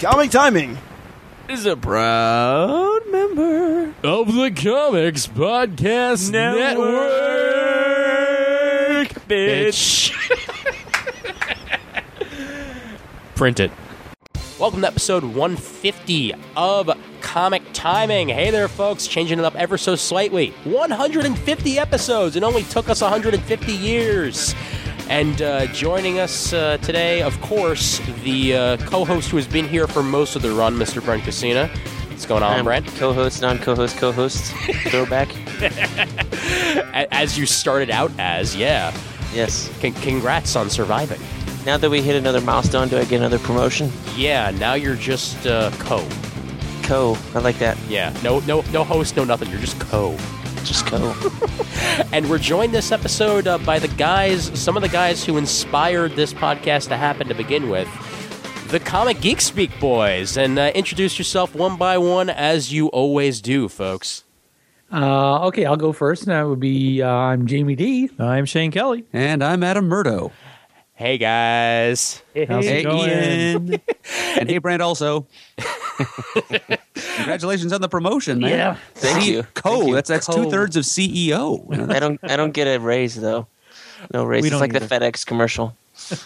Comic Timing is a proud member of the Comics Podcast Network. Bitch. Print it. Welcome to episode 150 of Comic Timing. Hey there, folks. Changing it up ever so slightly. 150 episodes. It only took us 150 years. And uh, joining us uh, today, of course, the uh, co-host who has been here for most of the run, Mr. Brent Casina. What's going on, I'm Brent? Co-host, non-co-host, co-host, throwback. as you started out as, yeah. Yes. C- congrats on surviving. Now that we hit another milestone, do I get another promotion? Yeah. Now you're just uh, co. Co. I like that. Yeah. No, no, no host, no nothing. You're just co. Just go. and we're joined this episode uh, by the guys, some of the guys who inspired this podcast to happen to begin with. The Comic Geek Speak Boys. And uh, introduce yourself one by one as you always do, folks. Uh, okay, I'll go first. And that would be uh, I'm Jamie D. I'm Shane Kelly. And I'm Adam Murdough. Hey, guys. How's hey, it going? Ian. and hey, Brand also. Congratulations on the promotion, man. Yeah. Thank C- you. Co. Thank you. That's that's two thirds of CEO. I don't. I don't get a raise though. No raise. It's don't like the. FedEx commercial.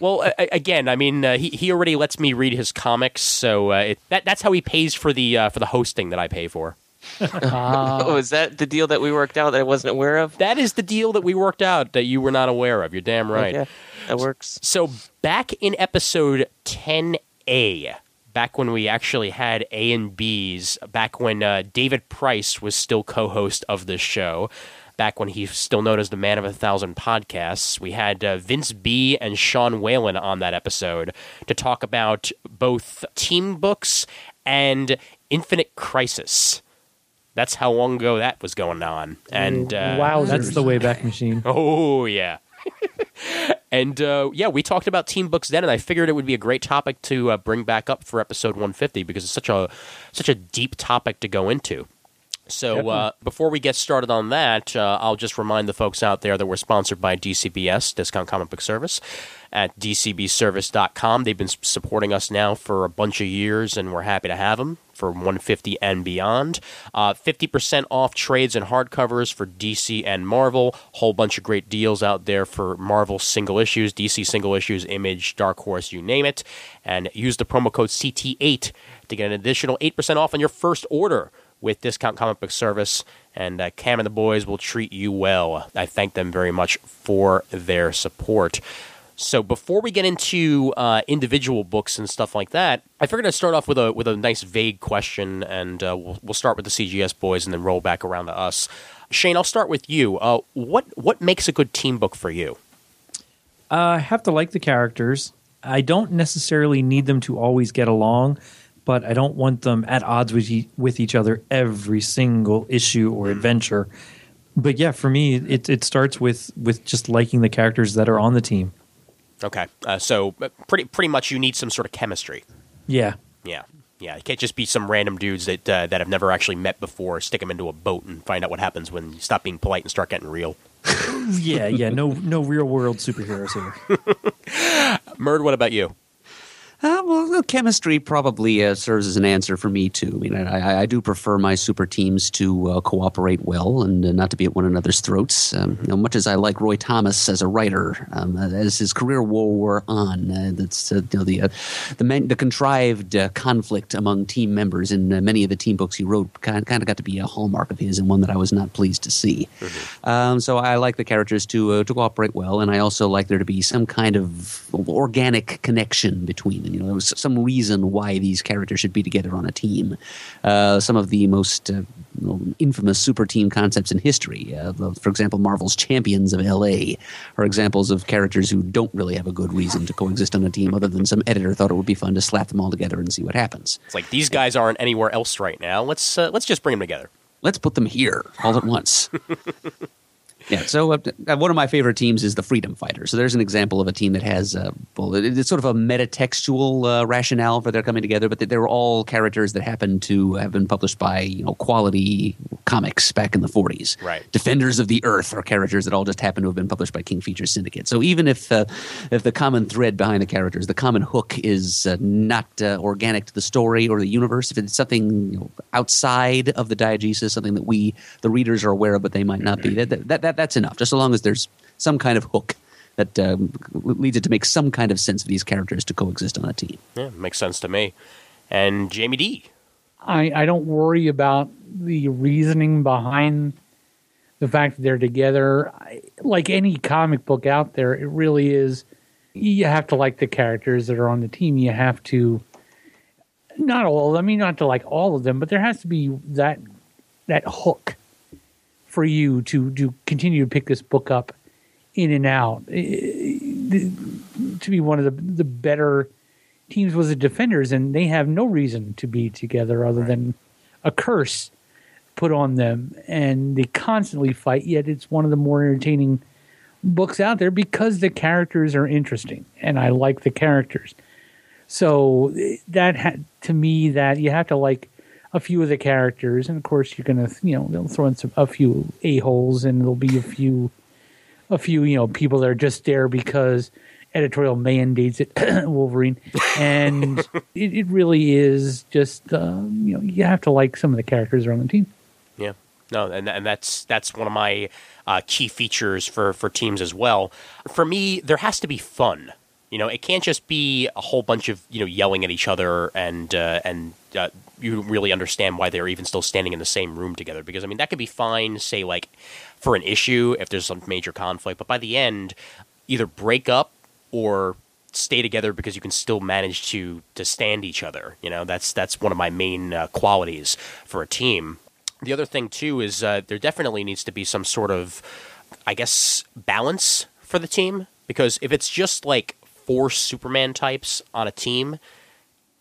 Well, a- a- again, I mean, uh, he, he already lets me read his comics, so uh, it, that that's how he pays for the uh, for the hosting that I pay for. oh, is that the deal that we worked out that I wasn't aware of? That is the deal that we worked out that you were not aware of. You're damn right. Okay, that works. So back in episode 10A, back when we actually had A and B's, back when uh, David Price was still co-host of this show, back when he's still known as the man of a thousand podcasts, we had uh, Vince B and Sean Whalen on that episode to talk about both team books and Infinite Crisis. That's how long ago that was going on, and uh, wow, That's the Wayback Machine. Oh yeah. and uh, yeah, we talked about team books then, and I figured it would be a great topic to uh, bring back up for episode 150 because it's such a such a deep topic to go into. So uh, before we get started on that, uh, I'll just remind the folks out there that we're sponsored by DCBS, Discount Comic Book Service, at dcbservice.com. They've been supporting us now for a bunch of years, and we're happy to have them for 150 and beyond. Uh, 50% off trades and hardcovers for DC and Marvel. Whole bunch of great deals out there for Marvel single issues, DC single issues, Image, Dark Horse, you name it. And use the promo code CT8 to get an additional 8% off on your first order with Discount Comic Book Service, and uh, Cam and the boys will treat you well. I thank them very much for their support. So before we get into uh, individual books and stuff like that, I figured I'd start off with a with a nice vague question, and uh, we'll, we'll start with the CGS boys and then roll back around to us. Shane, I'll start with you. Uh, what what makes a good team book for you? Uh, I have to like the characters. I don't necessarily need them to always get along, but I don't want them at odds with e- with each other every single issue or adventure. But yeah, for me, it it starts with with just liking the characters that are on the team. Okay, uh, so uh, pretty pretty much you need some sort of chemistry. Yeah, Yeah, yeah. It can't just be some random dudes that uh, that have never actually met before. Stick them into a boat and find out what happens when you stop being polite and start getting real. yeah, yeah. No, no real world superheroes here. Murd, what about you? Uh, well, chemistry probably uh, serves as an answer for me too. I mean, I, I, I do prefer my super teams to uh, cooperate well and uh, not to be at one another's throats. Um, you know, much as I like Roy Thomas as a writer, um, as his career wore, on, uh, that's uh, you know the uh, the, man, the contrived uh, conflict among team members in uh, many of the team books he wrote kind, kind of got to be a hallmark of his and one that I was not pleased to see. Um, so I like the characters to uh, to cooperate well, and I also like there to be some kind of organic connection between them. You know, there was some reason why these characters should be together on a team. Uh, some of the most uh, infamous super team concepts in history, uh, for example, Marvel's Champions of L.A., are examples of characters who don't really have a good reason to coexist on a team, other than some editor thought it would be fun to slap them all together and see what happens. It's like these guys aren't anywhere else right now. Let's uh, let's just bring them together. Let's put them here all at once. Yeah. So uh, uh, one of my favorite teams is the Freedom Fighters. So there's an example of a team that has uh, well, it's sort of a metatextual uh, rationale for their coming together, but they're all characters that happen to have been published by you know quality comics back in the 40s. Right. Defenders of the Earth are characters that all just happen to have been published by King Features Syndicate. So even if uh, if the common thread behind the characters, the common hook is uh, not uh, organic to the story or the universe, if it's something you know, outside of the diegesis, something that we the readers are aware of, but they might not be, that, that, that that's enough. Just so long as there's some kind of hook that um, leads it to make some kind of sense for these characters to coexist on a team. Yeah, makes sense to me. And Jamie D. I, I don't worry about the reasoning behind the fact that they're together. I, like any comic book out there, it really is. You have to like the characters that are on the team. You have to, not all. I mean, not to like all of them, but there has to be that that hook for you to to continue to pick this book up in and out. To be one of the the better teams was the defenders, and they have no reason to be together other than a curse put on them, and they constantly fight. Yet it's one of the more entertaining books out there because the characters are interesting, and I like the characters. So eh, that ha- to me, that you have to like a few of the characters, and of course you're gonna you know they'll throw in some a few a holes, and there'll be a few a few you know people that are just there because editorial mandates it wolverine and it, it really is just um, you know you have to like some of the characters on the team Yeah. No, and and that's that's one of my uh, key features for for teams as well. For me, there has to be fun. You know, it can't just be a whole bunch of you know yelling at each other and uh, and uh, you really understand why they're even still standing in the same room together. Because I mean, that could be fine, say like for an issue if there's some major conflict, but by the end, either break up or stay together because you can still manage to to stand each other. You know, that's that's one of my main uh, qualities for a team. The other thing too is uh, there definitely needs to be some sort of, I guess, balance for the team because if it's just like four Superman types on a team,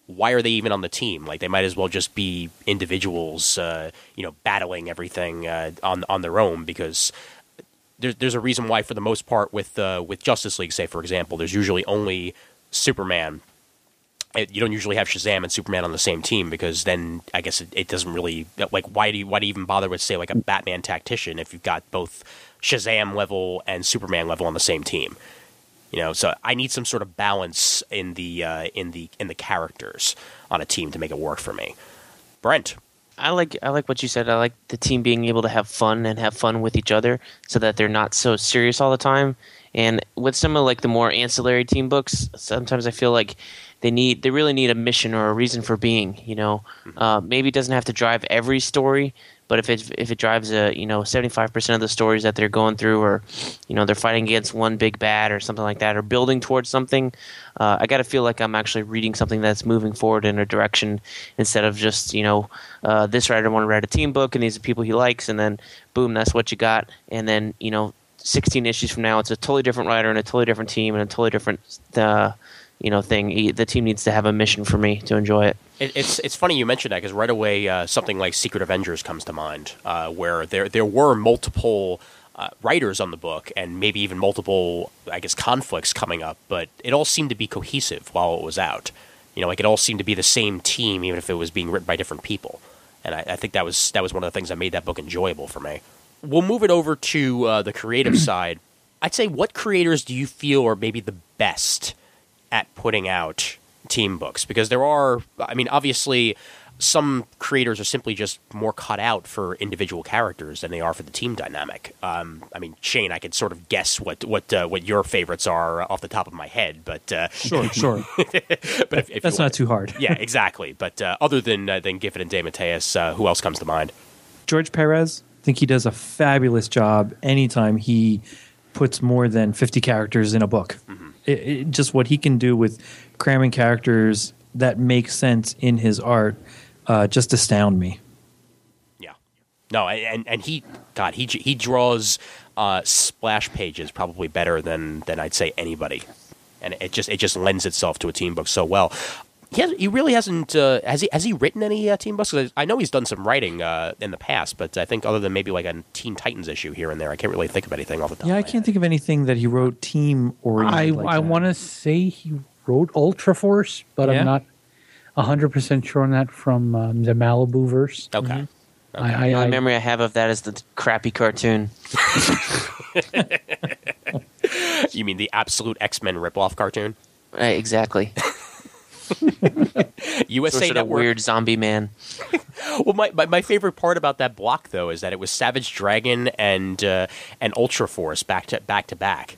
why are they even on the team? Like they might as well just be individuals, uh, you know, battling everything uh, on on their own because there's there's a reason why for the most part with uh, with Justice League, say for example, there's usually only Superman. You don't usually have Shazam and Superman on the same team because then I guess it, it doesn't really like why do you why do you even bother with say like a Batman tactician if you've got both Shazam level and Superman level on the same team? You know, so I need some sort of balance in the uh, in the in the characters on a team to make it work for me. Brent, I like I like what you said. I like the team being able to have fun and have fun with each other, so that they're not so serious all the time. And with some of like the more ancillary team books, sometimes I feel like they need they really need a mission or a reason for being. You know, uh, maybe it doesn't have to drive every story, but if it if it drives a you know seventy five percent of the stories that they're going through, or you know they're fighting against one big bad or something like that, or building towards something, uh, I got to feel like I'm actually reading something that's moving forward in a direction instead of just you know uh, this writer want to write a team book and these are people he likes, and then boom, that's what you got, and then you know. 16 issues from now, it's a totally different writer and a totally different team and a totally different, uh, you know, thing. The team needs to have a mission for me to enjoy it. It, it's it's funny you mentioned that because right away uh, something like Secret Avengers comes to mind, uh, where there there were multiple uh, writers on the book and maybe even multiple I guess conflicts coming up, but it all seemed to be cohesive while it was out. You know, like it all seemed to be the same team, even if it was being written by different people. And I, I think that was that was one of the things that made that book enjoyable for me. We'll move it over to uh, the creative side. I'd say, what creators do you feel are maybe the best at putting out team books because there are i mean obviously some creators are simply just more cut out for individual characters than they are for the team dynamic um, i mean shane i could sort of guess what what uh, what your favorites are off the top of my head but uh, Sure, sure. but if, if That's not too hard. yeah exactly but uh, other than uh, than giffen and DeMatteis, uh who else comes to mind George Perez, I think he does a fabulous job anytime he puts more than 50 characters in a book. It, just what he can do with cramming characters that make sense in his art uh, just astound me. Yeah. No, and and he God he he draws uh, splash pages probably better than than I'd say anybody, and it just it just lends itself to a team book so well. He, has, he really hasn't. Uh, has he? Has he written any uh, Team books? 'Cause I know he's done some writing uh, in the past, but I think other than maybe like a Teen Titans issue here and there, I can't really think of anything off the top. Yeah, of I my can't head. think of anything that he wrote team or I I want to say he wrote Ultra Force, but Yeah? I'm not hundred percent sure on that from um, the Malibu verse. Okay. I, The only I, memory I have of that is the crappy cartoon. You mean the absolute X Men ripoff cartoon? Right, exactly. USA Some sort of Network. weird zombie man. Well, my, my, my favorite part about that block though is that it was Savage Dragon and uh, and Ultra Force back to back to back.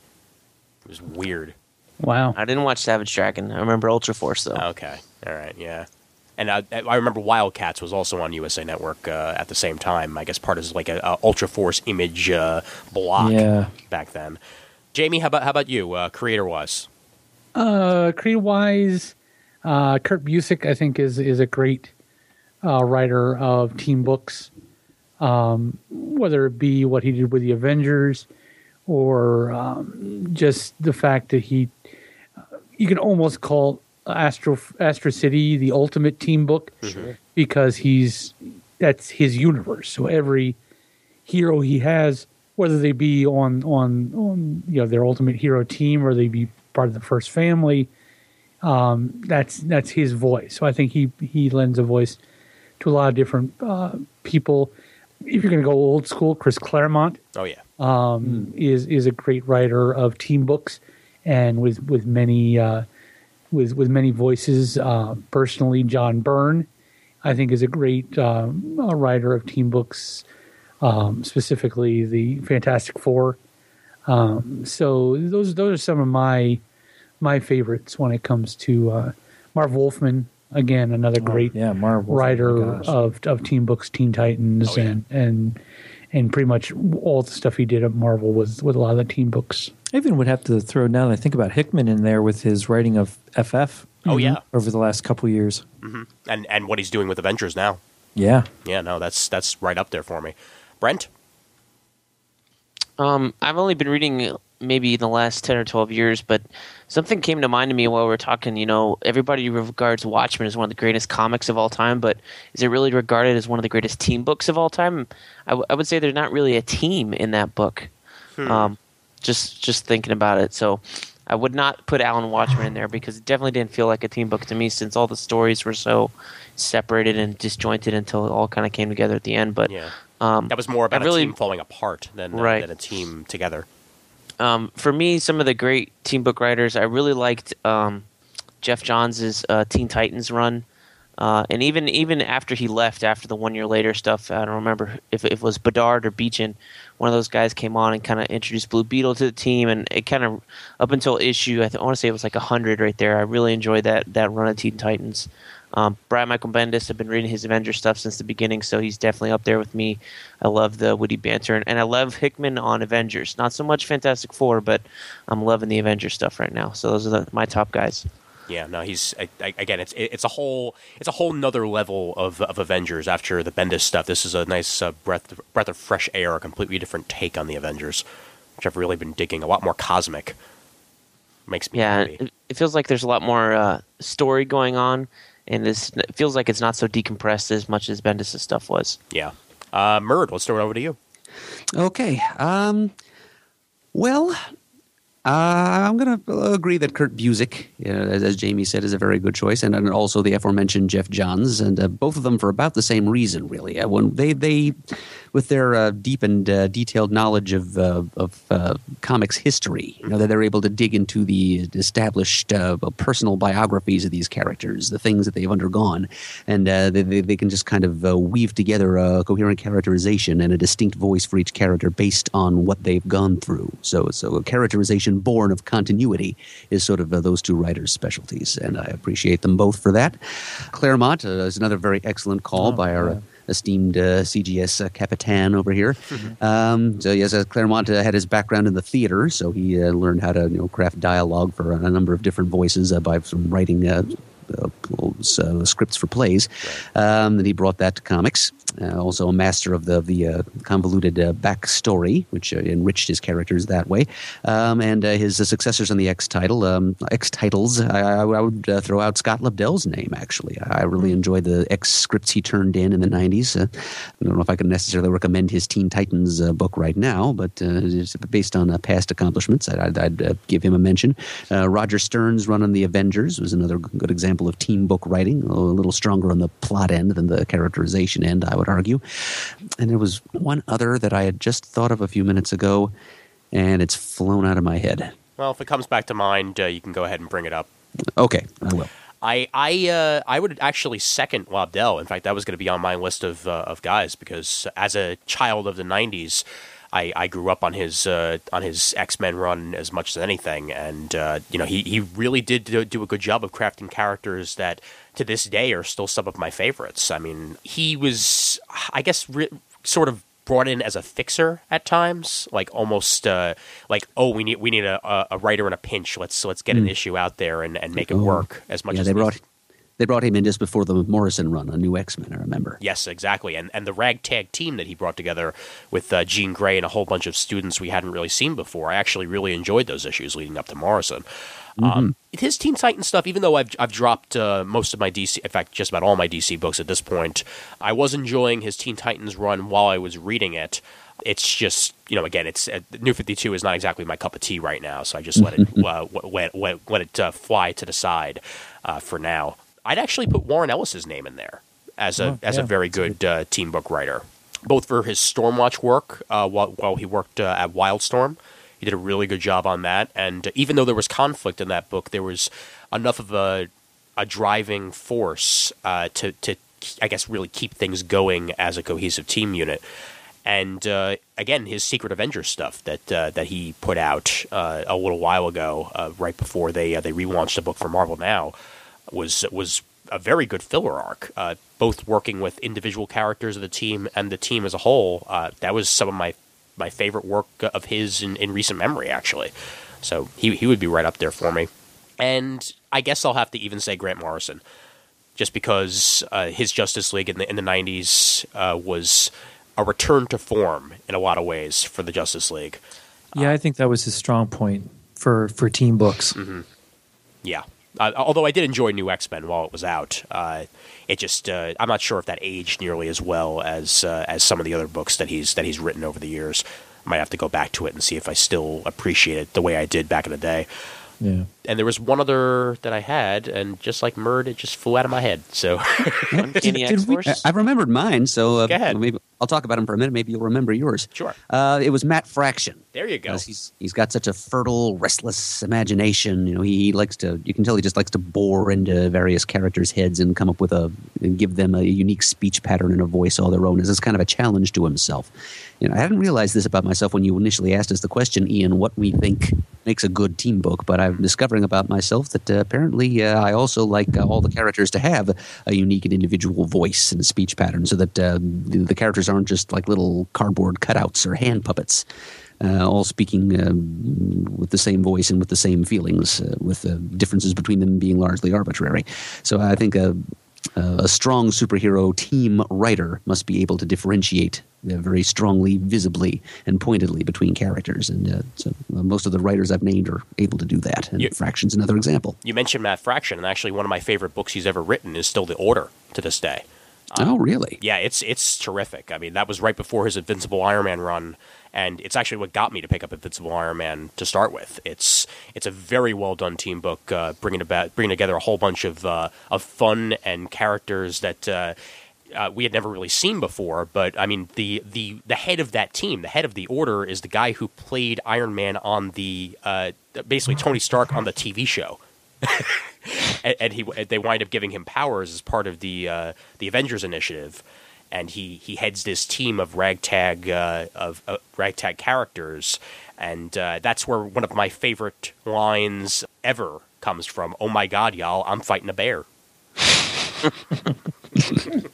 It was weird. wow. I didn't watch Savage Dragon. I remember Ultra Force though. Okay, all right, yeah. And I, I remember Wildcats was also on USA Network uh, at the same time. I guess part of like a, a Ultra Force image uh, block Yeah. back then. Jamie, how about how about you, uh, creator wise? Uh, creative wise, uh, Kurt Busiek, I think, is is a great uh, writer of team books. Um, whether it be what he did with the Avengers, or um, just the fact that he, uh, you can almost call Astro Astro City the ultimate team book because he's that's his universe. So every hero he has, whether they be on on on you know their ultimate hero team or they be part of the first family, um, that's that's his voice. So I think he he lends a voice to a lot of different uh, people. If you're going to go old school, Chris Claremont Oh yeah, um, is is a great writer of team books, and with with many uh, with with many voices. Uh, personally, John Byrne, I think, is a great um, uh, writer of team books, um, specifically the Fantastic Four. Um, so those those are some of my my favorites when it comes to uh, Marv Wolfman. Again, another great yeah, Marvel writer Oh of of Team Books, Teen Titans, Oh, yeah. and and and pretty much all the stuff he did at Marvel was with a lot of the Team Books. I even would have to throw now that I think about Hickman in there with his writing of FF. Oh, yeah. over the last couple years. and and what he's doing with Avengers now. Yeah, Yeah, no, that's that's right up there for me. Brent, Um, I've only been reading maybe in the last 10 or 12 years, but something came to mind to me while we were talking. You know, everybody regards Watchmen as one of the greatest comics of all time, but is it really regarded as one of the greatest team books of all time? I, w- I would say there's not really a team in that book. Um, just just thinking about it. So I would not put Alan Watchman in there because it definitely didn't feel like a team book to me since all the stories were so separated and disjointed until it all kind of came together at the end. But yeah, um, that was more about I really- a team falling apart than Right. than a team together. Um, for me, some of the great team book writers, I really liked um, Geoff Johns' uh, Teen Titans run. Uh, and even even after he left, after the one year later stuff, I don't remember if it was Bedard or Beechen. One of those guys came on and kind of introduced Blue Beetle to the team, and it kind of up until issue I, th- I want to say it was like hundred right there. I really enjoyed that that run of Teen Titans. Um, Brian Michael Bendis, I've been reading his Avengers stuff since the beginning, so he's definitely up there with me. I love the witty banter, and, and I love Hickman on Avengers. Not so much Fantastic Four, but I'm loving the Avengers stuff right now. So those are the, my top guys. Yeah, no, he's I, I, again. It's it's a whole it's a whole nother level of, of Avengers after the Bendis stuff. This is a nice uh, breath breath of fresh air, a completely different take on the Avengers, which I've really been digging. A lot more cosmic. Makes me Yeah, happy. it, it feels like there's a lot more uh, story going on, and it's, it feels like it's not so decompressed as much as Bendis' stuff was. Yeah. Uh, Murd, let's throw it over to you. Okay. Um, well, uh, I'm going to agree that Kurt Busiek, uh, as, as Jamie said, is a very good choice, and, and also the aforementioned Geoff Johns, and uh, both of them for about the same reason, really. Uh, when they, they, with their uh, deep and uh, detailed knowledge of uh, of uh, comics history, you know, that they're able to dig into the established uh, personal biographies of these characters, the things that they've undergone, and uh, they, they, they can just kind of uh, weave together a coherent characterization and a distinct voice for each character based on what they've gone through. So, so a characterization born of continuity is sort of uh, those two writers' specialties, and I appreciate them both for that. Claremont uh, is another very excellent call by our. Uh, esteemed uh, CGS uh, Capitan over here. Um, so yes, uh, Claremont uh, had his background in the theater, so he uh, learned how to you know craft dialogue for a number of different voices uh, by from writing scripts for plays. Um, and he brought that to comics. Uh, also, a master of the the uh, convoluted uh, backstory, which uh, enriched his characters that way. Um, and his successors on the X title, um, X titles, I, I would throw out Scott Lobdell's name. Actually, I really hmm. enjoyed the X scripts he turned in in the '90s. I don't know if I can necessarily recommend his Teen Titans book right now, but based on past accomplishments, I'd, I'd, I'd give him a mention. Roger Stern's run on the Avengers was another good example of team book writing, a little stronger on the plot end than the characterization end, I would argue. And there was one other that I had just thought of a few minutes ago, and it's flown out of my head. Well, if it comes back to mind, uh, you can go ahead and bring it up. Okay, I will. I I uh, I would actually second Lobdell. In fact, that was going to be on my list of uh, of guys because as a child of the '90s, I, I grew up on his uh, on his X Men run as much as anything, and uh, you know he, he really did do, do, a good job of crafting characters that to this day are still some of my favorites. I mean, he was I guess re- sort of brought in as a fixer at times, like almost uh, like oh we need we need a, a writer in a pinch. Let's let's get mm. an issue out there and, and make it oh. work as much yeah, as they brought. They brought him in just before the Morrison run on New X Men. I remember. Yes, exactly, and and the ragtag team that he brought together with uh, Jean Grey and a whole bunch of students we hadn't really seen before. I actually really enjoyed those issues leading up to Morrison. Mm-hmm. Um, his Teen Titans stuff, even though I've I've dropped uh, most of my DC, in fact, just about all my DC books at this point, I was enjoying his Teen Titans run while I was reading it. It's just you know, again, it's uh, New Fifty Two is not exactly my cup of tea right now, so I just let it uh, let, let, let it uh, fly to the side uh, for now. I'd actually put Warren Ellis's name in there as a oh, as yeah, a very good, good. Uh, team book writer, both for his Stormwatch work uh, while, while he worked uh, at Wildstorm. He did a really good job on that, and even though there was conflict in that book, there was enough of a a driving force uh, to to I guess really keep things going as a cohesive team unit. And uh, again, his Secret Avengers stuff that uh, that he put out a little while ago, right before they they relaunched the book for Marvel Now was was a very good filler arc. Uh, both working with individual characters of the team and the team as a whole. Uh, that was some of my my favorite work of his in, in recent memory, actually. So he he would be right up there for me. And I guess I'll have to even say Grant Morrison, just because uh, his Justice League in the in the '90s uh, was a return to form in a lot of ways for the Justice League. Yeah, I think that was his strong point for for team books. Mm-hmm. Yeah, uh, although I did enjoy New X Men while it was out, uh, it just uh, I'm not sure if that aged nearly as well as uh, as some of the other books that he's that he's written over the years. I might have to go back to it and see if I still appreciate it the way I did back in the day. Yeah. And there was one other that I had, and just like Murd, it just flew out of my head. So, did, did we, I remembered mine. So uh, Go ahead. maybe I'll talk about him for a minute. Maybe you'll remember yours. Sure. Uh, it was Matt Fraction. There you go. He's he's got such a fertile, restless imagination. You know, he, he, likes to. You can tell he just likes to bore into various characters' heads and come up with a and give them a unique speech pattern and a voice all their own. As it's kind of a challenge to himself. You know, I hadn't realized this about myself when you initially asked us the question, Ian, what we think makes a good team book. But I'm discovering about myself that uh, apparently uh, I also like uh, all the characters to have a unique and individual voice and speech pattern, so that uh, the, characters aren't just like little cardboard cutouts or hand puppets. Uh, all speaking uh, with the same voice and with the same feelings, with differences between them being largely arbitrary. So I think uh, a strong superhero team writer must be able to differentiate uh, very strongly, visibly, and pointedly between characters. And uh, so uh, most of the writers I've named are able to do that. And you, Fraction's another example. You mentioned Matt Fraction, and actually one of my favorite books he's ever written is still The Order to this day. Um, oh, really? Yeah, it's it's terrific. I mean, that was right before his Invincible Iron Man run, and it's actually what got me to pick up Invincible Iron Man to start with. It's it's a very well done team book, uh, bringing about bringing together a whole bunch of uh, of fun and characters that. Uh, uh, we had never really seen before, but I mean the, the the head of that team, the head of the Order, is the guy who played Iron Man on the uh, basically Tony Stark on the TV show. and, and, he they wind up giving him powers as part of the uh, the Avengers initiative and he, he heads this team of ragtag uh, of uh, ragtag characters, and uh, that's where one of my favorite lines ever comes from. Oh my God, y'all! I'm fighting a bear.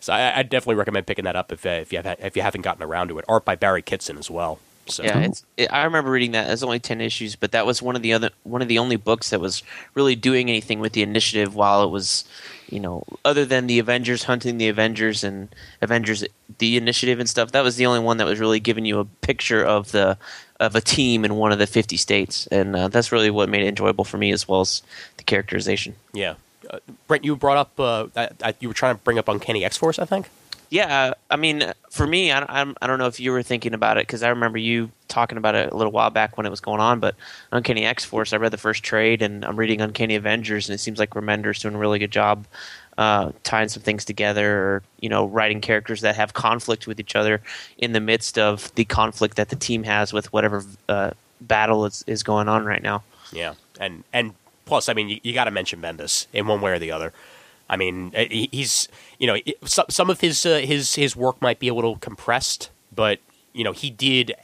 so I, I, definitely recommend picking that up if uh, if you have, if you haven't gotten around to it. Art by Barry Kitson as well. So Yeah, it's, it, I remember reading that. It's only ten issues, but that was one of the other one of the only books that was really doing anything with the initiative while it was, you know, other than the Avengers hunting the Avengers and Avengers the initiative and stuff. That was the only one that was really giving you a picture of the of a team in one of the fifty states, and uh, that's really what made it enjoyable for me as well as the characterization. yeah. Uh, Brent, you brought up uh, that, that you were trying to bring up Uncanny X Force, I think. Yeah, I mean, for me, I, I'm, I don't know if you were thinking about it because I remember you talking about it a little while back when it was going on. But Uncanny X Force, I read the first trade, and I'm reading Uncanny Avengers, and it seems like Remender's doing a really good job uh, tying some things together, or you know, writing characters that have conflict with each other in the midst of the conflict that the team has with whatever uh, battle is, is going on right now. Yeah, and and plus, I mean, you, you got to mention Bendis in one way or the other. I mean, uh, he- he's you know some some of his uh, his his work might be a little compressed, but you know he did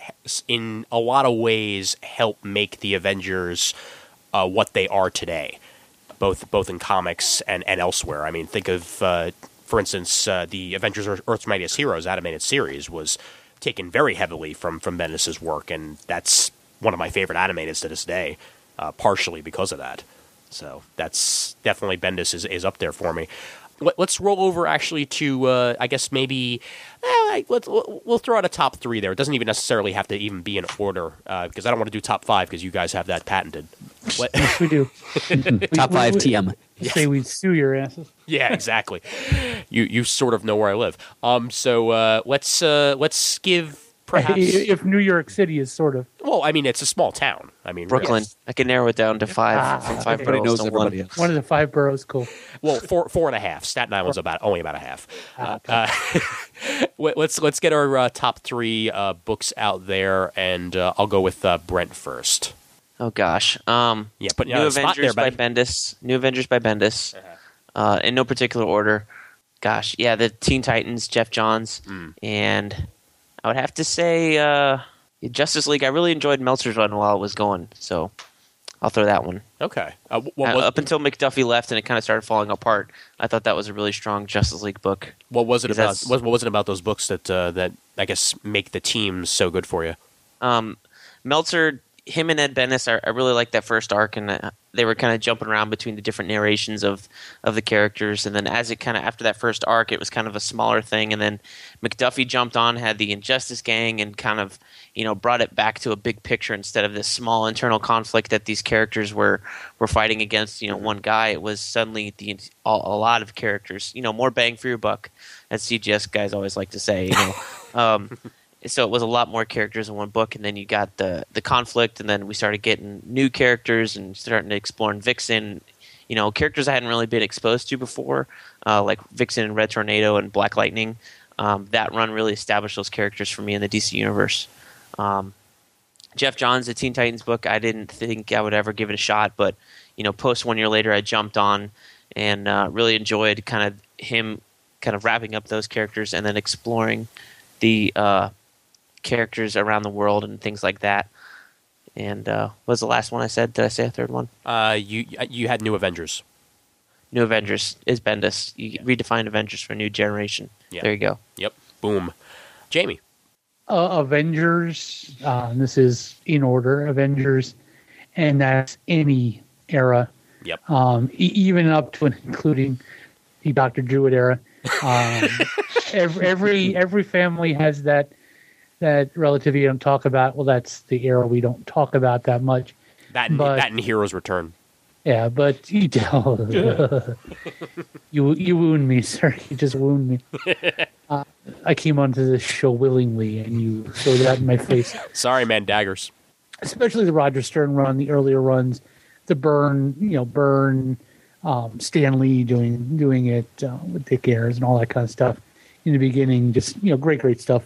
in a lot of ways help make the Avengers uh, what they are today, both both in comics and and elsewhere. I mean, think of uh, for instance uh, the Avengers Earth's Mightiest Heroes animated series was taken very heavily from from Bendis's work, and that's one of my favorite animateds to this day, uh, partially because of that. So that's definitely Bendis is, is up there for me. Let, us roll over actually to uh, I guess maybe eh, let's we'll we'll throw out a top three there. It doesn't even necessarily have to even be in order uh, because I don't want to do top five because you guys have that patented. What- We do. Top five we- TM. Say we'd sue your asses. yeah, exactly. you you sort of know where I live. Um, so uh, let's uh, let's give perhaps. If New York City is sort of. well, I mean, it's a small town. I mean, really. Brooklyn, I can narrow it down to five Ah, from five everybody boroughs knows to one. everybody else. One of the five boroughs, cool. Well, four four and a half. Staten Island's about only about a half. Ah, Uh, uh, let- let's let's get our uh, top three uh, books out there, and uh, I'll go with uh, Brent first. Oh gosh. Um, Yeah, put New on the spot Avengers there, by. Bendis. New Avengers by Bendis. Uh-huh. Uh, in no particular order. Gosh, yeah, the Teen Titans, Geoff Johns, Hmm. and I would have to say uh, Justice League. I really enjoyed Meltzer's run while it was going, so I'll throw that one. Okay. Uh, what, Uh, up until McDuffie left and it kind of started falling apart, I thought that was a really strong Justice League book. what was it about? What, what was it about those books that uh, that I guess make the teams so good for you? um, Meltzer, him and Ed Benes, I, I really liked that first arc, and uh, they were kind of jumping around between the different narrations of of the characters. And then as it kind of after that first arc, it was kind of a smaller thing. And then McDuffie jumped on, had the Injustice Gang, and kind of you know brought it back to a big picture instead of this small internal conflict that these characters were were fighting against. You know, one guy. It was suddenly the a, a lot of characters. You know, more bang for your buck, as CGS guys always like to say. You know. Um, so it was a lot more characters in one book and then you got the the conflict and then we started getting new characters and starting to explore vixen. You know characters i hadn't really been exposed to before uh, like vixen and red tornado and black lightning um, that run really established those characters for me in the dc universe. Um, Geoff Johns the teen titans book i didn't think i would ever give it a shot but you know post one year later i jumped on and uh, really enjoyed kind of him kind of wrapping up those characters and then exploring the uh, characters around the world and things like that. And uh, what was the last one I said? Did I say a third one? Uh, you you had New Avengers. New Avengers is Bendis. You redefine Avengers for a new generation. Yeah. There you go. Yep. Boom. Jamie. Uh, Avengers. Uh, this is in order. Avengers, and that's any era, Yep. um, e- even up to and including the Doctor Druid era. Um, every, every every family has that that relative you don't talk about. Well, that's the era we don't talk about that much. That and, But- that and Heroes Return. Yeah, but you tell you you wound me, sir. You just wound me. Uh, I came onto this show willingly, and you throw that in my face. Sorry, man. Daggers. Especially the Roger Stern run, the earlier runs, the Byrne, you know, Byrne, um, Stan Lee doing doing it uh, with Dick Ayers and all that kind of stuff. In the beginning, just you know, great, great stuff.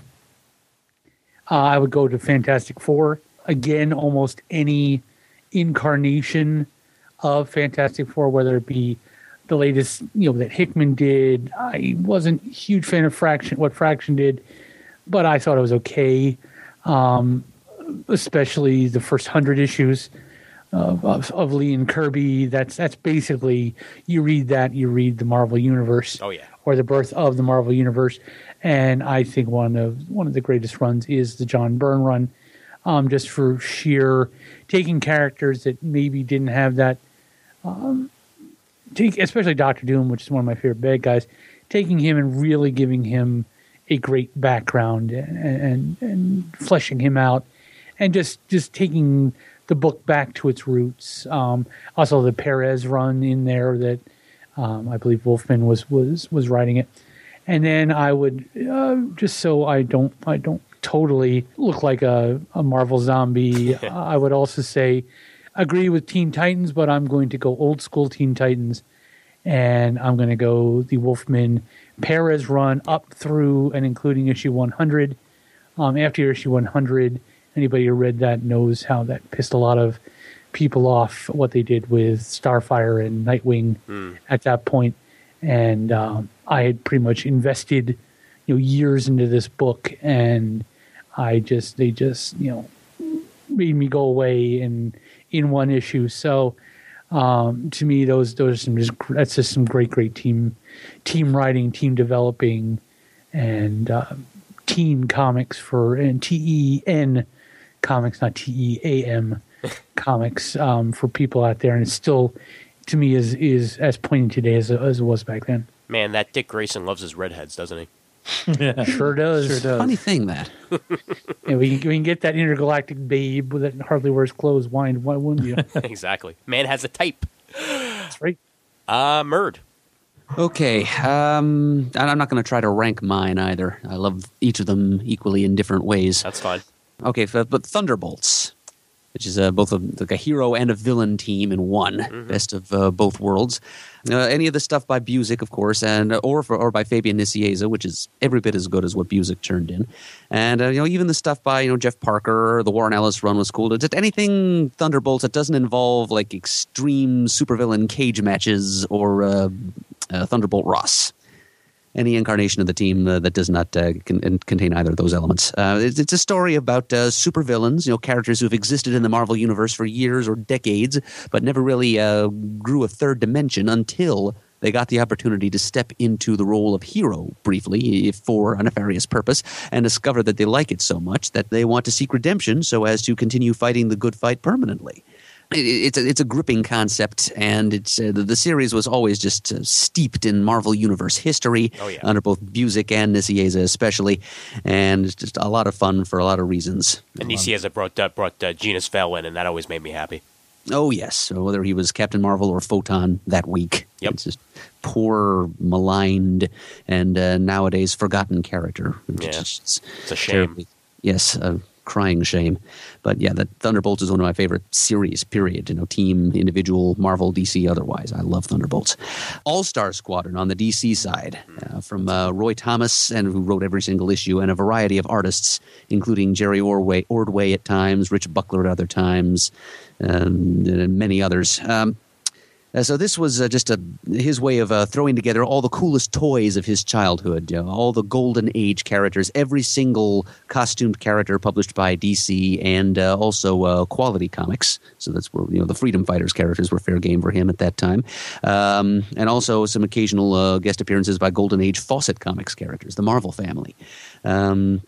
Uh, I would go to Fantastic Four again. Almost any incarnation of Fantastic Four, whether it be the latest, you know, that Hickman did. I wasn't a huge fan of Fraction, what Fraction did, but I thought it was okay. Um, especially the first hundred issues of, of, of Lee and Kirby. That's that's basically you read that, you read the Marvel Universe Oh yeah. or the birth of the Marvel Universe. And I think one of one of the greatest runs is the John Byrne run. um, just for sheer taking characters that maybe didn't have that. Um, take especially Doctor Doom, which is one of my favorite bad guys, taking him and really giving him a great background and and, and fleshing him out, and just just taking the book back to its roots. Um, also, the Perez run in there that um, I believe Wolfman was was was writing it, and then I would uh, just so I don't I don't totally look like a, a Marvel zombie. I would also say agree with Teen Titans, but I'm going to go old school Teen Titans, and I'm going to go the Wolfman Perez run up through and including issue 100. Um, after issue 100, anybody who read that knows how that pissed a lot of people off. What they did with Starfire and Nightwing at that point, and um, I had pretty much invested, you know, years into this book, and I just they just you know made me go away in in one issue. So um, to me, those those are some just that's just some great great team team writing, team developing, and uh, teen comics for and T E N comics, not T E A M comics um, for people out there, and it's still to me is is as poignant today as, as it was back then. Man, that Dick Grayson loves his redheads, doesn't he? Sure does. Sure does. Funny thing that. Yeah, we, can, we can get that intergalactic babe that hardly wears clothes. Why, why wouldn't you? exactly. Man has a type. That's right. Uh, Murd. Okay, um, and I'm not going to try to rank mine either. I love each of them equally in different ways. That's fine. Okay, but Thunderbolts, which is uh, both a, like a hero and a villain team in one, best of uh, both worlds. Uh, any of the stuff by Busiek, of course, and or for, or by Fabian Nicieza, which is every bit as good as what Busiek turned in, and uh, you know even the stuff by you know Jeff Parker, the Warren Ellis run was cool. Just anything Thunderbolts that doesn't involve like extreme supervillain cage matches or uh, uh, Thunderbolt Ross any incarnation of the team uh, that does not uh, con- contain either of those elements. Uh, it's, it's a story about uh, supervillains, you know, characters who have existed in the Marvel universe for years or decades, but never really uh, grew a third dimension until they got the opportunity to step into the role of hero briefly for a nefarious purpose and discover that they like it so much that they want to seek redemption so as to continue fighting the good fight permanently it's a, it's a gripping concept, and it's uh, the, the series was always just uh, steeped in Marvel Universe history Oh, yeah. under both Busiek and Nicieza especially, and it's just a lot of fun for a lot of reasons. And Nicieza brought uh, brought uh, Genis-Vell in, and that always made me happy. Oh yes, so whether he was Captain Marvel or Photon that week, Yep. it's just poor, maligned, and uh, nowadays forgotten character. Yeah. It's, It's a shame. terribly- Yes, crying shame. But yeah, the Thunderbolts is one of my favorite series. Period. You know, team, individual, Marvel, DC, otherwise. I love Thunderbolts. All Star Squadron on the DC side, uh, from uh, Roy Thomas, and who wrote every single issue, and a variety of artists, including Jerry Ordway, Ordway at times, Rich Buckler at other times, um, and many others. Um, uh, so this was uh, just a, his way of uh, throwing together all the coolest toys of his childhood, you know, all the golden age characters, every single costumed character published by DC, and uh, also uh, Quality Comics. So that's where you know the Freedom Fighters characters were fair game for him at that time, um, and also some occasional uh, guest appearances by Golden Age Fawcett Comics characters, the Marvel family. Um,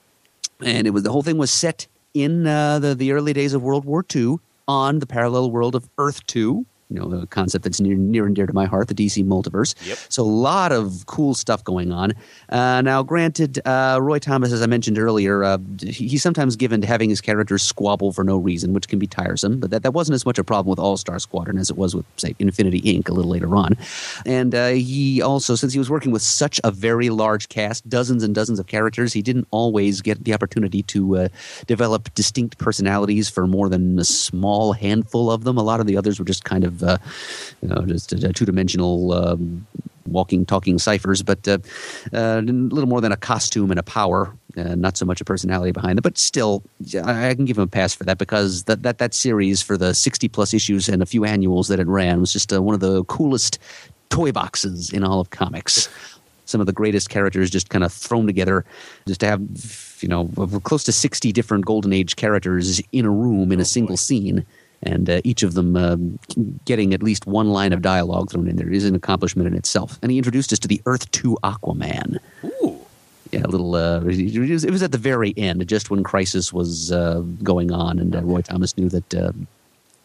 and it was the whole thing was set in the the early days of World War II on the parallel world of Earth Two. You know the concept that's near near and dear to my heart, the DC multiverse. Yep. So a lot of cool stuff going on. Uh, now, granted, uh, Roy Thomas, as I mentioned earlier, uh, he's sometimes given to having his characters squabble for no reason, which can be tiresome. But that, that wasn't as much a problem with All Star Squadron as it was with, say, Infinity Inc. a little later on. And uh, he also, since he was working with such a very large cast, dozens and dozens of characters, he didn't always get the opportunity to uh, develop distinct personalities for more than a small handful of them. A lot of the others were just kind of, uh, you know, just uh, two dimensional. Um, walking, talking ciphers, but uh, uh, a little more than a costume and a power, uh, not so much a personality behind them. But still, I, I can give him a pass for that because that, that, that series for the 60 plus issues and a few annuals that it ran was just uh, one of the coolest toy boxes in all of comics. Some of the greatest characters just kind of thrown together, just to have, you know, close to 60 different Golden Age characters in a room in a single scene and uh, each of them um getting at least one line of dialogue thrown in there is an accomplishment in itself. And he introduced us to the Earth 2 Aquaman. Ooh. yeah, a little. Uh, it, was, it was at the very end, just when crisis was uh, going on, and uh, Roy Thomas knew that uh,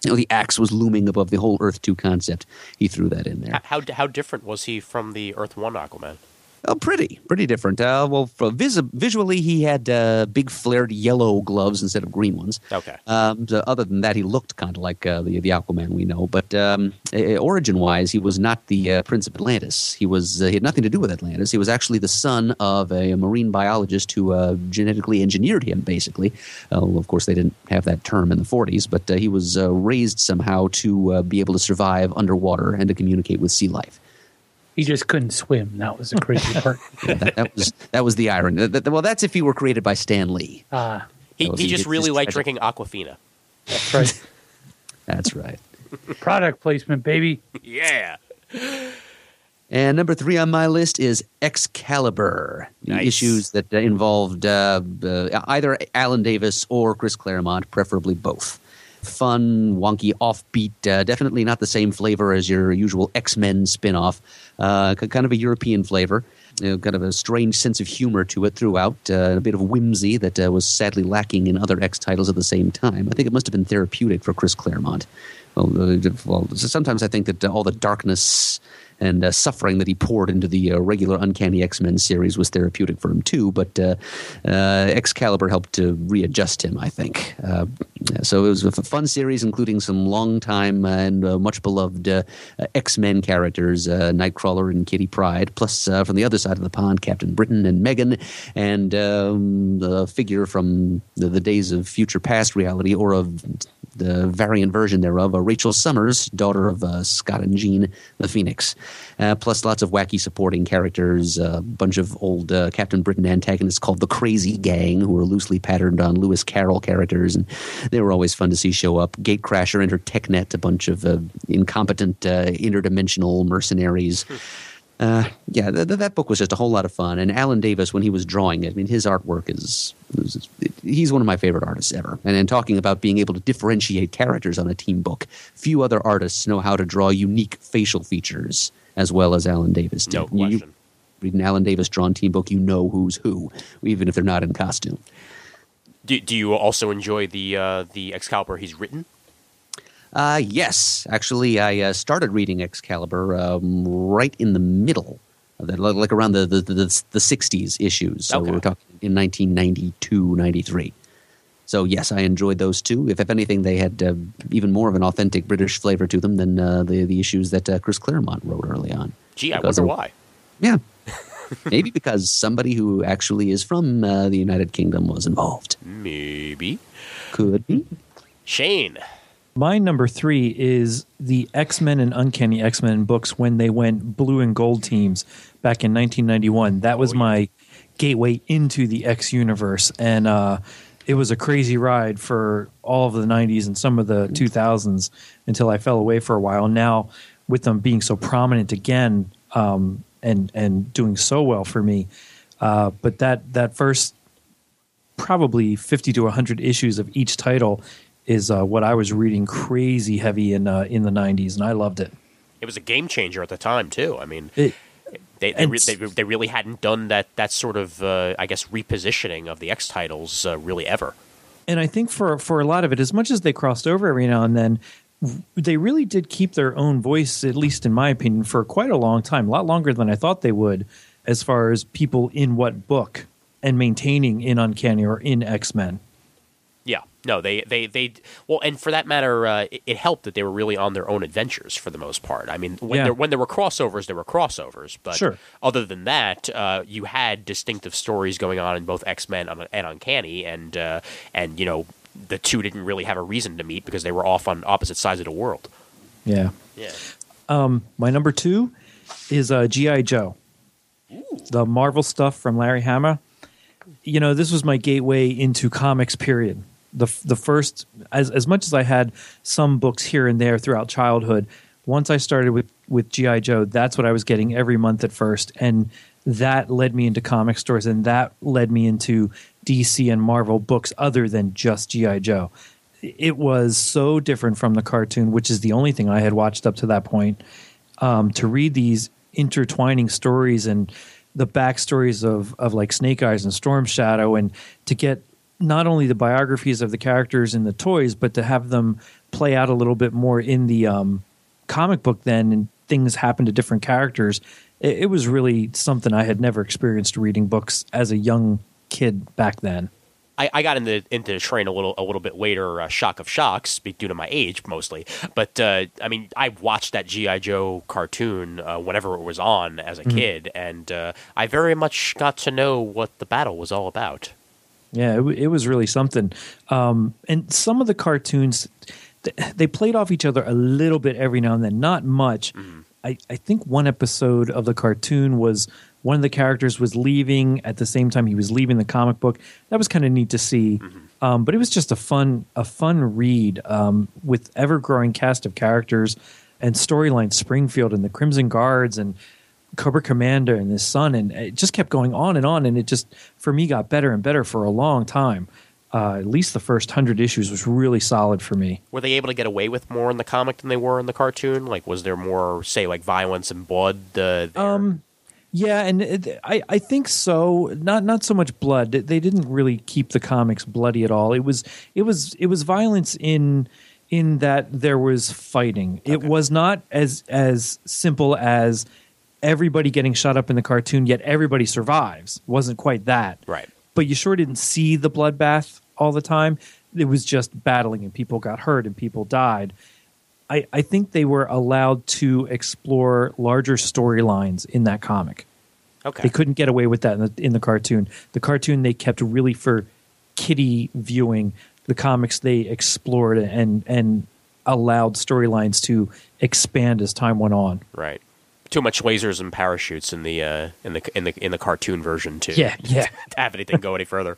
you know, the axe was looming above the whole Earth Two concept. He threw that in there. How how different was he from the Earth One Aquaman? Oh, pretty, pretty different. Uh, well, vis- visually, he had uh, big flared yellow gloves instead of green ones. Okay. Um, so other than that, he looked kind of like uh, the the Aquaman we know. But um, origin wise, he was not the uh, Prince of Atlantis. He was uh, he had nothing to do with Atlantis. He was actually the son of a, marine biologist who uh, genetically engineered him. Basically, well, of course, they didn't have that term in the 40s, but he was raised somehow to be able to survive underwater and to communicate with sea life. He just couldn't swim. That was the crazy part. yeah, that, that, was that was the irony. That, that, well, that's if he were created by Stan Lee. Ah, he, he just really liked drinking Aquafina. That's right. that's right. Product placement, baby. yeah. And number three on my list is Excalibur, the nice. issues that involved uh, uh, either Alan Davis or Chris Claremont, preferably both fun, wonky, offbeat. Uh, definitely not the same flavor as your usual X Men spinoff. Uh, kind of a European flavor. You know, kind of a strange sense of humor to it throughout, uh, a bit of whimsy that uh, was sadly lacking in other X titles at the same time. I think it must have been therapeutic for Chris Claremont. Well, uh, well sometimes I think that all the darkness and uh, suffering that he poured into the uh, regular Uncanny X Men series was therapeutic for him too. But uh, uh Excalibur helped to readjust him, I think. Uh, so it was a fun series, including some long-time and uh, much beloved X Men characters, Nightcrawler and Kitty Pryde, plus from the other side of the pond, Captain Britain and Meggan, and um, the figure from the, the days of future past reality or of the variant version thereof, uh, Rachel Summers, daughter of uh, Scott and Jean the Phoenix, uh, plus lots of wacky supporting characters, a bunch of old uh, Captain Britain antagonists called the Crazy Gang, who are loosely patterned on Lewis Carroll characters, and they were always fun to see show up. Gatecrasher and her TechNet, a bunch of uh, incompetent uh, interdimensional mercenaries. Uh, yeah, th- th- that book was just a whole lot of fun. And Alan Davis, when he was drawing it, I mean, his artwork is, is he's one of my favorite artists ever. And in talking about being able to differentiate characters on a team book, few other artists know how to draw unique facial features as well as Alan Davis did. No question. You, read an Alan Davis drawn team book, you know who's who, even if they're not in costume. Do, do you also enjoy the uh, the Excalibur he's written? Uh, yes, actually, I uh, started reading Excalibur um, right in the middle of that, like around the the, the, the 60s issues. So okay. we're talking in 1992, 93. So yes, I enjoyed those too. If, if anything, they had uh, even more of an authentic British flavor to them than uh, the the issues that uh, Chris Claremont wrote early on. Gee, I wonder why. Yeah, maybe because somebody who actually is from uh, the United Kingdom was involved. Maybe. Could be. Shane. My number three is the X Men and Uncanny X Men books when they went blue and gold teams back in 1991. That was my gateway into the X universe, and uh, it was a crazy ride for all of the 90s and some of the 2000s until I fell away for a while. Now, with them being so prominent again um, and and doing so well for me, uh, but that that first probably 50 to 100 issues of each title is uh, what I was reading crazy heavy in uh, in the '90s, and I loved it. It was a game changer at the time too. I mean, it, they they, re- they, they, really hadn't done that that sort of uh, I guess repositioning of the X titles uh, really ever. And I think for for a lot of it, as much as they crossed over every now and then, they really did keep their own voice, at least in my opinion, for quite a long time, a lot longer than I thought they would, as far as people in what book and maintaining in Uncanny or in X Men. No, they they they well, and for that matter, uh, it, it, helped that they were really on their own adventures for the most part. I mean, when yeah. there when there were crossovers, there were crossovers, but sure. other than that, uh, you had distinctive stories going on in both X Men and Uncanny, and uh, and you know the two didn't really have a reason to meet because they were off on opposite sides of the world. Yeah, yeah. Um, my number two is uh, GI Joe, Ooh. the Marvel stuff from Larry Hama. You know, this was my gateway into comics. Period the the first as as much as I had some books here and there throughout childhood. Once I started with with GI Joe, that's what I was getting every month at first, and that led me into comic stores, and that led me into DC and Marvel books other than just GI Joe. It was so different from the cartoon, which is the only thing I had watched up to that point. Um, to read these intertwining stories and the backstories of of like Snake Eyes and Storm Shadow, and to get not only the biographies of the characters in the toys, but to have them play out a little bit more in the um, comic book. Then and things happen to different characters. It, it was really something I had never experienced reading books as a young kid back then. I, I got into into the train a little a little bit later, uh, shock of shocks, due to my age mostly. But uh, I mean, I watched that GI Joe cartoon uh, whenever it was on as a kid, and uh, I very much got to know what the battle was all about. Yeah, it, it was really something. Um, and some of the cartoons, they played off each other a little bit every now and then, not much. I, I think one episode of the cartoon was one of the characters was leaving at the same time he was leaving the comic book. That was kind of neat to see. Um, but it was just a fun a fun read um, with ever growing cast of characters and storyline Springfield and the Crimson Guards and Cobra Commander and his son, and it just kept going on and on, and it just for me got better and better for a long time. Uh, at least the first hundred issues was really solid for me. Were they able to get away with more in the comic than they were in the cartoon? Like, was there more, say, like violence and blood? Uh? Um, yeah, and it, I I think so. Not not so much blood. They didn't really keep the comics bloody at all. It was it was it was violence in in that there was fighting. It was not as as simple as everybody getting shot up in the cartoon, yet everybody survives. Wasn't quite that. Right. But you sure didn't see the bloodbath all the time. It was just battling, and people got hurt, and people died. I, I think they were allowed to explore larger storylines in that comic. okay. They couldn't get away with that in the, in the cartoon. The cartoon they kept really for kiddie viewing. The comics they explored and and allowed storylines to expand as time went on. Right. Too much lasers and parachutes in the uh, in the in the in the cartoon version too. Yeah, yeah. to have anything go any further.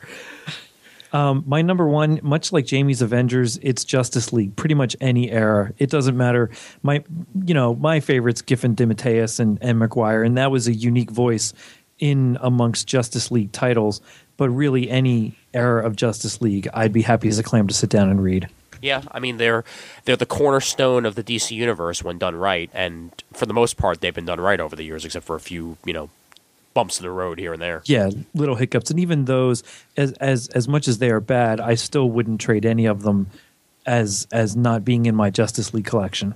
Um, my number one, much like Jamie's Avengers, it's Justice League. Pretty much any era, it doesn't matter. My, you know, my favorites Giffen, DeMatteis, and and Maguire, and that was a unique voice in amongst Justice League titles. But really, any era of Justice League, I'd be happy as a clam to sit down and read. Yeah, I mean they're they're the cornerstone of the DC universe when done right, and for the most part they've been done right over the years, except for a few you know bumps in the road here and there. Yeah, little hiccups, and even those, as as as much as they are bad, I still wouldn't trade any of them as as not being in my Justice League collection.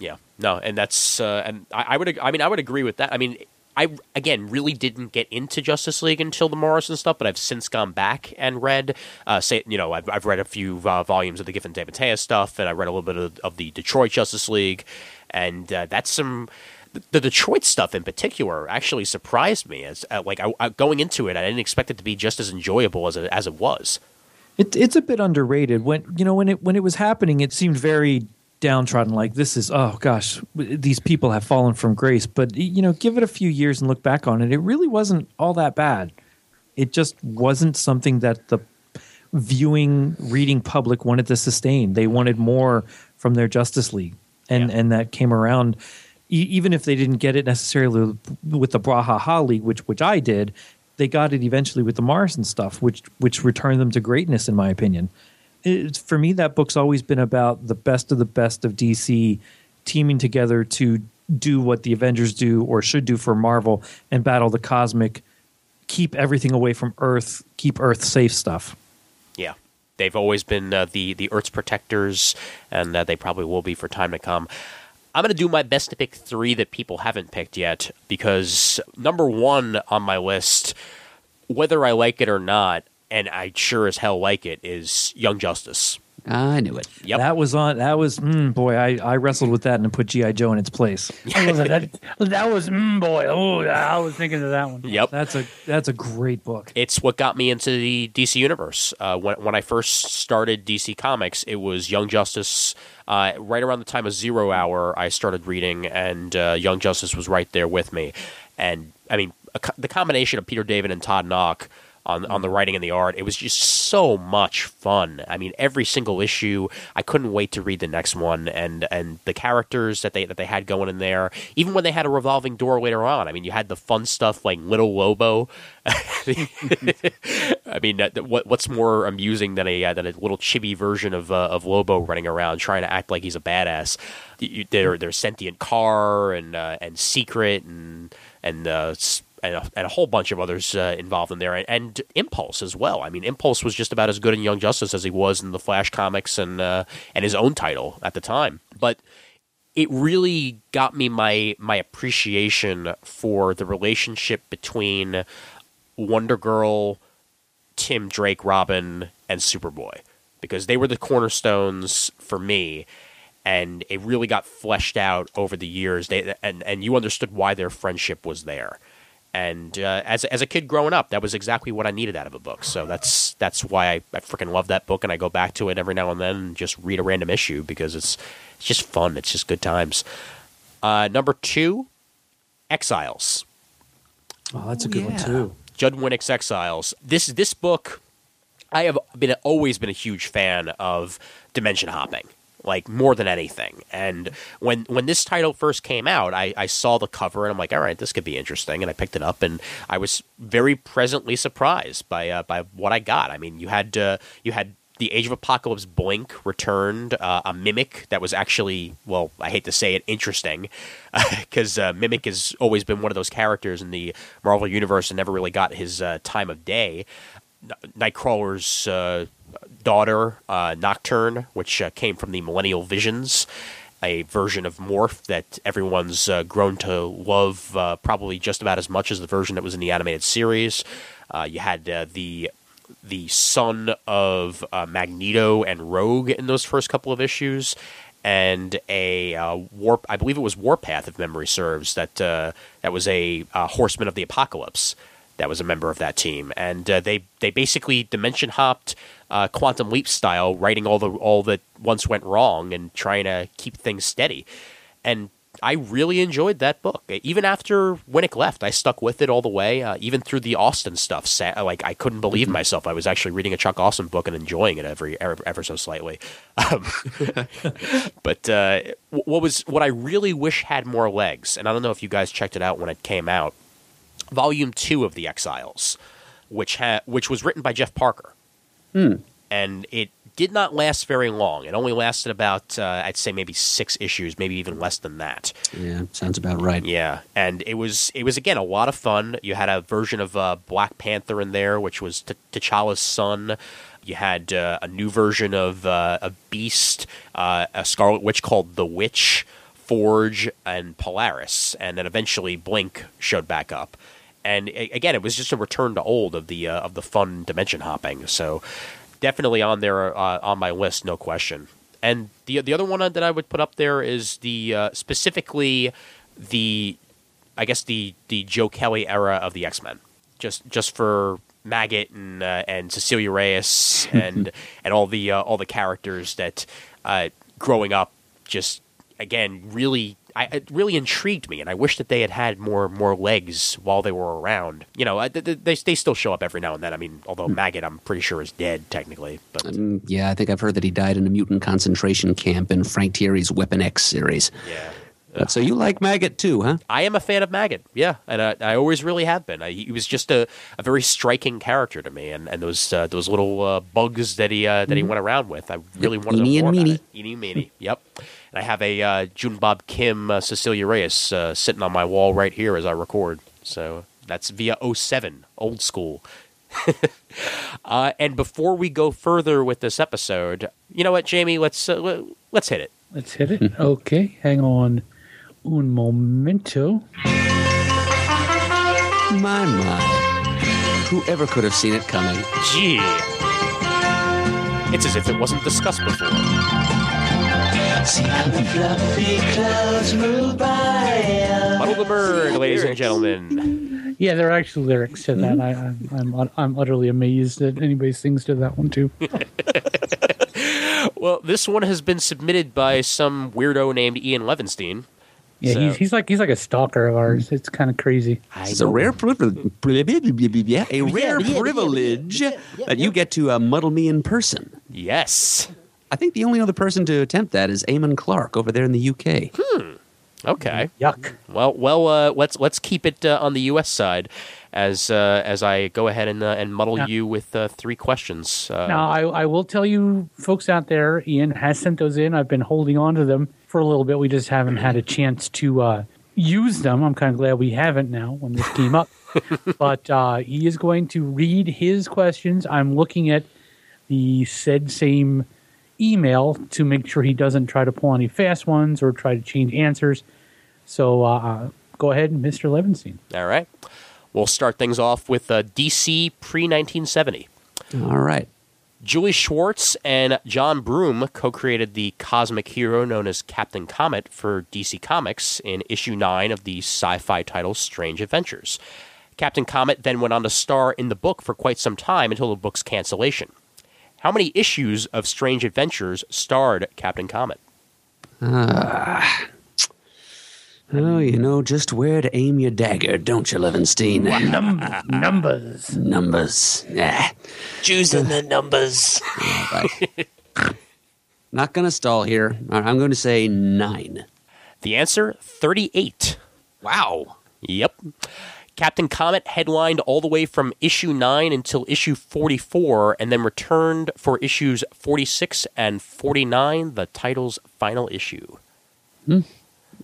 Yeah, no, and that's uh, and I, I would I mean I would agree with that. I mean. I again really didn't get into Justice League until the Morrison stuff, but I've since gone back and read. Uh, say you know I've, I've read a few uh, volumes of the Giffen DeMatteis stuff, and I read a little bit of, of the Detroit Justice League, and uh, that's some the Detroit stuff in particular actually surprised me. As uh, like I, I, going into it, I didn't expect it to be just as enjoyable as it, as it was. It, it's a bit underrated. When you know when it when it was happening, it seemed very downtrodden. Like this is oh gosh, these people have fallen from grace. But you know, give it a few years and look back on it, it really wasn't all that bad. It just wasn't something that the viewing, reading public wanted to sustain. They wanted more from their Justice League, and Yeah. and that came around. E- even if they didn't get it necessarily with the Bwahaha League, which which I did, they got it eventually with the Morrison stuff, which which returned them to greatness, in my opinion. It's, for me, that book's always been about the best of the best of DC teaming together to do what the Avengers do or should do for Marvel and battle the cosmic, keep everything away from Earth, keep Earth safe stuff. Yeah, they've always been uh, the the Earth's protectors, and uh, they probably will be for time to come. I'm going to do my best to pick three that people haven't picked yet because number one on my list, whether I like it or not, and I sure as hell like it, is Young Justice. I knew it. Yep. That was on. That was mm, boy. I, I wrestled with that and put GI Joe in its place. I love it. That, that was mm, boy. Oh, I was thinking of that one. yep. That's a that's a great book. it's what got me into the DC universe. Uh, when when I first started DC Comics, it was Young Justice. Uh, right around the time of Zero Hour, I started reading, and uh, Young Justice was right there with me. And I mean, a the combination of Peter David and Todd Nauck on on the writing and the art, it was just so much fun. I mean, every single issue, I couldn't wait to read the next one, and and the characters that they that they had going in there, even when they had a revolving door later on. I mean, you had the fun stuff like Little Lobo. I mean, what what's more amusing than a uh, than a little chibi version of uh, of Lobo running around trying to act like he's a badass? Their their sentient car and uh, and secret and and uh, and a, and a whole bunch of others uh, involved in there, and, and Impulse as well. I mean, Impulse was just about as good in Young Justice as he was in the Flash comics and uh, and his own title at the time. But it really got me my my appreciation for the relationship between Wonder Girl, Tim Drake, Robin, and Superboy, because they were the cornerstones for me and it really got fleshed out over the years. They and and you understood why their friendship was there. And uh, as as a kid growing up, that was exactly what I needed out of a book. So that's that's why I, I freaking love that book, and I go back to it every now and then and just read a random issue because it's it's just fun. It's just good times. Uh, number two, Exiles. Oh, that's a good yeah. one too. Judd Winick's Exiles. This this book, I have been always been a huge fan of dimension hopping, like more than anything. And when when this title first came out, I, I saw the cover and I'm like, all right, this could be interesting. And I picked it up and I was very presently surprised by uh, by what I got. I mean, you had uh, you had the Age of Apocalypse Blink returned, uh, a Mimic that was actually, well, I hate to say it, interesting, because uh, Mimic has always been one of those characters in the Marvel Universe and never really got his uh, time of day. Nightcrawler's uh, daughter, uh, Nocturne, which uh, came from the Millennial Visions, a version of Morph that everyone's uh, grown to love probably just about as much as the version that was in the animated series. You had the the son of Magneto and Rogue in those first couple of issues, and a uh, warp. I believe it was Warpath, if memory serves. That uh, that was a uh, Horseman of the Apocalypse. That was a member of that team, and uh, they they basically dimension hopped, uh, quantum leap style, writing all the all that once went wrong and trying to keep things steady. And I really enjoyed that book. Even after Winick left, I stuck with it all the way, uh, even through the Austen stuff. Sa- like I couldn't believe myself. I was actually reading a Chuck Austen book and enjoying it every ever, ever so slightly. Um, but uh, what was what I really wish had more legs, and I don't know if you guys checked it out when it came out. Volume two of the Exiles, which ha- which was written by Jeff Parker, and it did not last very long. It only lasted about uh, I'd say maybe six issues, maybe even less than that. Yeah, sounds about right. Yeah, and it was it was again a lot of fun. You had a version of uh, Black Panther in there, which was T- T'Challa's son. You had uh, a new version of uh, a Beast, uh, a Scarlet Witch called the Witch, Forge, and Polaris, and then eventually Blink showed back up. And again, it was just a return to old of the uh, of the fun dimension hopping. So definitely on there uh, on my list, no question. And the the other one that I would put up there is the uh, specifically the I guess the the Joe Kelly era of the X Men, just just for Maggot and uh, and Cecilia Reyes and and all the uh, all the characters that uh, growing up just again really. I, it really intrigued me, and I wish that they had had more more legs while they were around. You know, they, they they still show up every now and then. I mean, although Maggot, I'm pretty sure is dead technically, but Mm, yeah, I think I've heard that he died in a mutant concentration camp in Frank Tieri's Weapon X series. yeah. So you like Maggot too, huh? I am a fan of Maggot, yeah, and I, I always really have been. I, he was just a, a very striking character to me, and, and those uh, those little uh, bugs that he uh, that he went around with, I really wanted to know and more about meeny. it. Eeny yep. And I have a uh, June Bob Kim uh, Cecilia Reyes uh, sitting on my wall right here as I record. So that's via 07, old school. uh, and before we go further with this episode, you know what, Jamie? Let's uh, let's hit it. Let's hit it. okay, hang on un momento. My, my. Whoever could have seen it coming? Gee. It's as if it wasn't discussed before. See how the fluffy clouds move by. Muddle the bird, ladies and gentlemen. Yeah, there are actually lyrics to that. I, I'm, I'm I'm utterly amazed that anybody sings to that one too. Well, this one has been submitted by some weirdo named Ian Levinstein. Yeah, So- he's he's like he's like a stalker of ours. It's kind of crazy. It's a rare privilege. A rare privilege that you get to uh, muddle me in person. Yes. I think the only other person to attempt that is Eamon Clark over there in the UK. Okay. Yuck. Well, well, uh, let's let's keep it uh, on the U.S. side as uh, as I go ahead and uh, and muddle Yeah. you with uh, three questions. Uh, Now, I, I will tell you, folks out there, Ian has sent those in. I've been holding on to them for a little bit. We just haven't had a chance to uh, used them. I'm kind of glad we haven't now when this came up. but uh, he is going to read his questions. I'm looking at the said same email to make sure he doesn't try to pull any fast ones or try to change answers. So uh, go ahead, Mr. Levinstein. All right. We'll start things off with uh, DC pre 1970. All right. Julie Schwartz and John Broome co created the cosmic hero known as Captain Comet for DC Comics in issue 9 of the sci fi title Strange Adventures. Captain Comet then went on to star in the book for quite some time until the book's cancellation. How many issues of Strange Adventures starred Captain Comet? Ah. Oh, you know just where to aim your dagger, don't you, Levinstein? Num- numbers. Numbers. Yeah. Choosing the numbers. Not going to stall here. I'm going to say nine. The answer 38. Wow. Yep. Captain Comet headlined all the way from issue 9 until issue 44 and then returned for issues 46 and 49, the title's final issue. Hmm.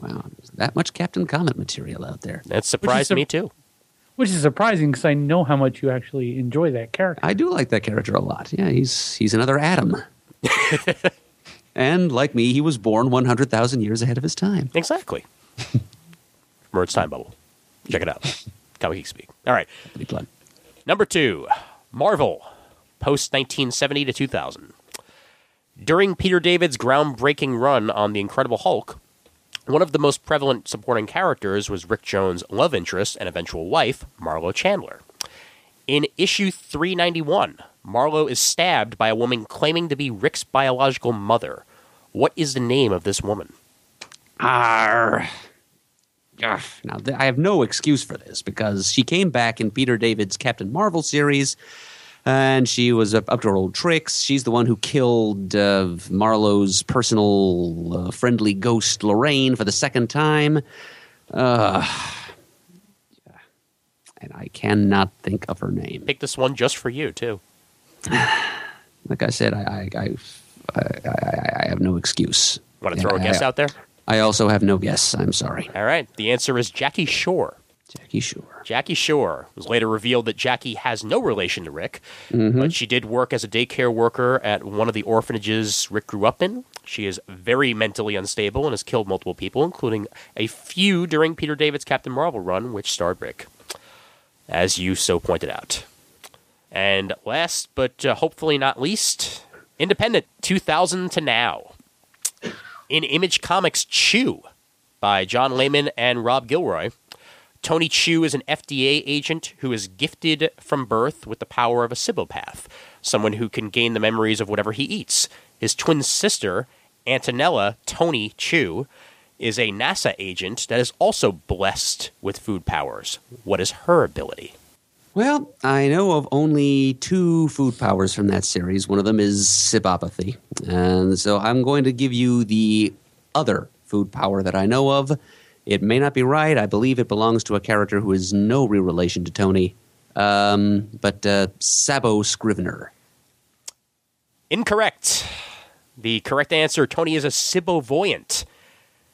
Wow. There's that much Captain Comet material out there. That surprised a- me too. Which is surprising because I know how much you actually enjoy that character. I do like that character a lot. Yeah, he's he's another Adam. and like me, he was born 100,000 years ahead of his time. Exactly. Mert's Time Bubble. Check it out. Comic Geek Speak. All right. Big plug. Number two, Marvel, post 1970 to 2000. During Peter David's groundbreaking run on The Incredible Hulk, one of the most prevalent supporting characters was Rick Jones' love interest and eventual wife, Marlo Chandler. In issue 391, Marlo is stabbed by a woman claiming to be Rick's biological mother. What is the name of this woman? Arr. Ugh. Now, th- I have no excuse for this because she came back in Peter David's Captain Marvel series and she was up up to her old tricks. She's the one who killed uh, Marlo's personal uh, friendly ghost, Lorraine, for the second time. Uh, and I cannot think of her name. Pick this one just for you, too. Like I said, I, I, I, I, I, I have no excuse. Want to throw a I- guess I- out there? I also have no guess. I'm sorry. All right. The answer is Jackie Shaw. Jackie Shaw. Jackie Shaw It was later revealed that Jackie has no relation to Rick, but she did work as a daycare worker at one of the orphanages Rick grew up in. She is very mentally unstable and has killed multiple people, including a few during Peter David's Captain Marvel run, which starred Rick, as you so pointed out. And last, but uh, hopefully not least, Independent 2000 to now. In Image Comics Chew by John Layman and Rob Guillory. Tony Chu is an FDA agent who is gifted from birth with the power of a Cibopath, someone who can gain the memories of whatever he eats. His twin sister, Antonella Tony Chu, is a NASA agent that is also blessed with food powers. What is her ability? Well, I know of only two food powers from that series. One of them is cibopathy. And so I'm going to give you the other food power that I know of. It may not be right. I believe it belongs to a character who is no real relation to Tony. Um, but uh, Saboscrivner. Incorrect. The correct answer Tony is a Cibovoyant.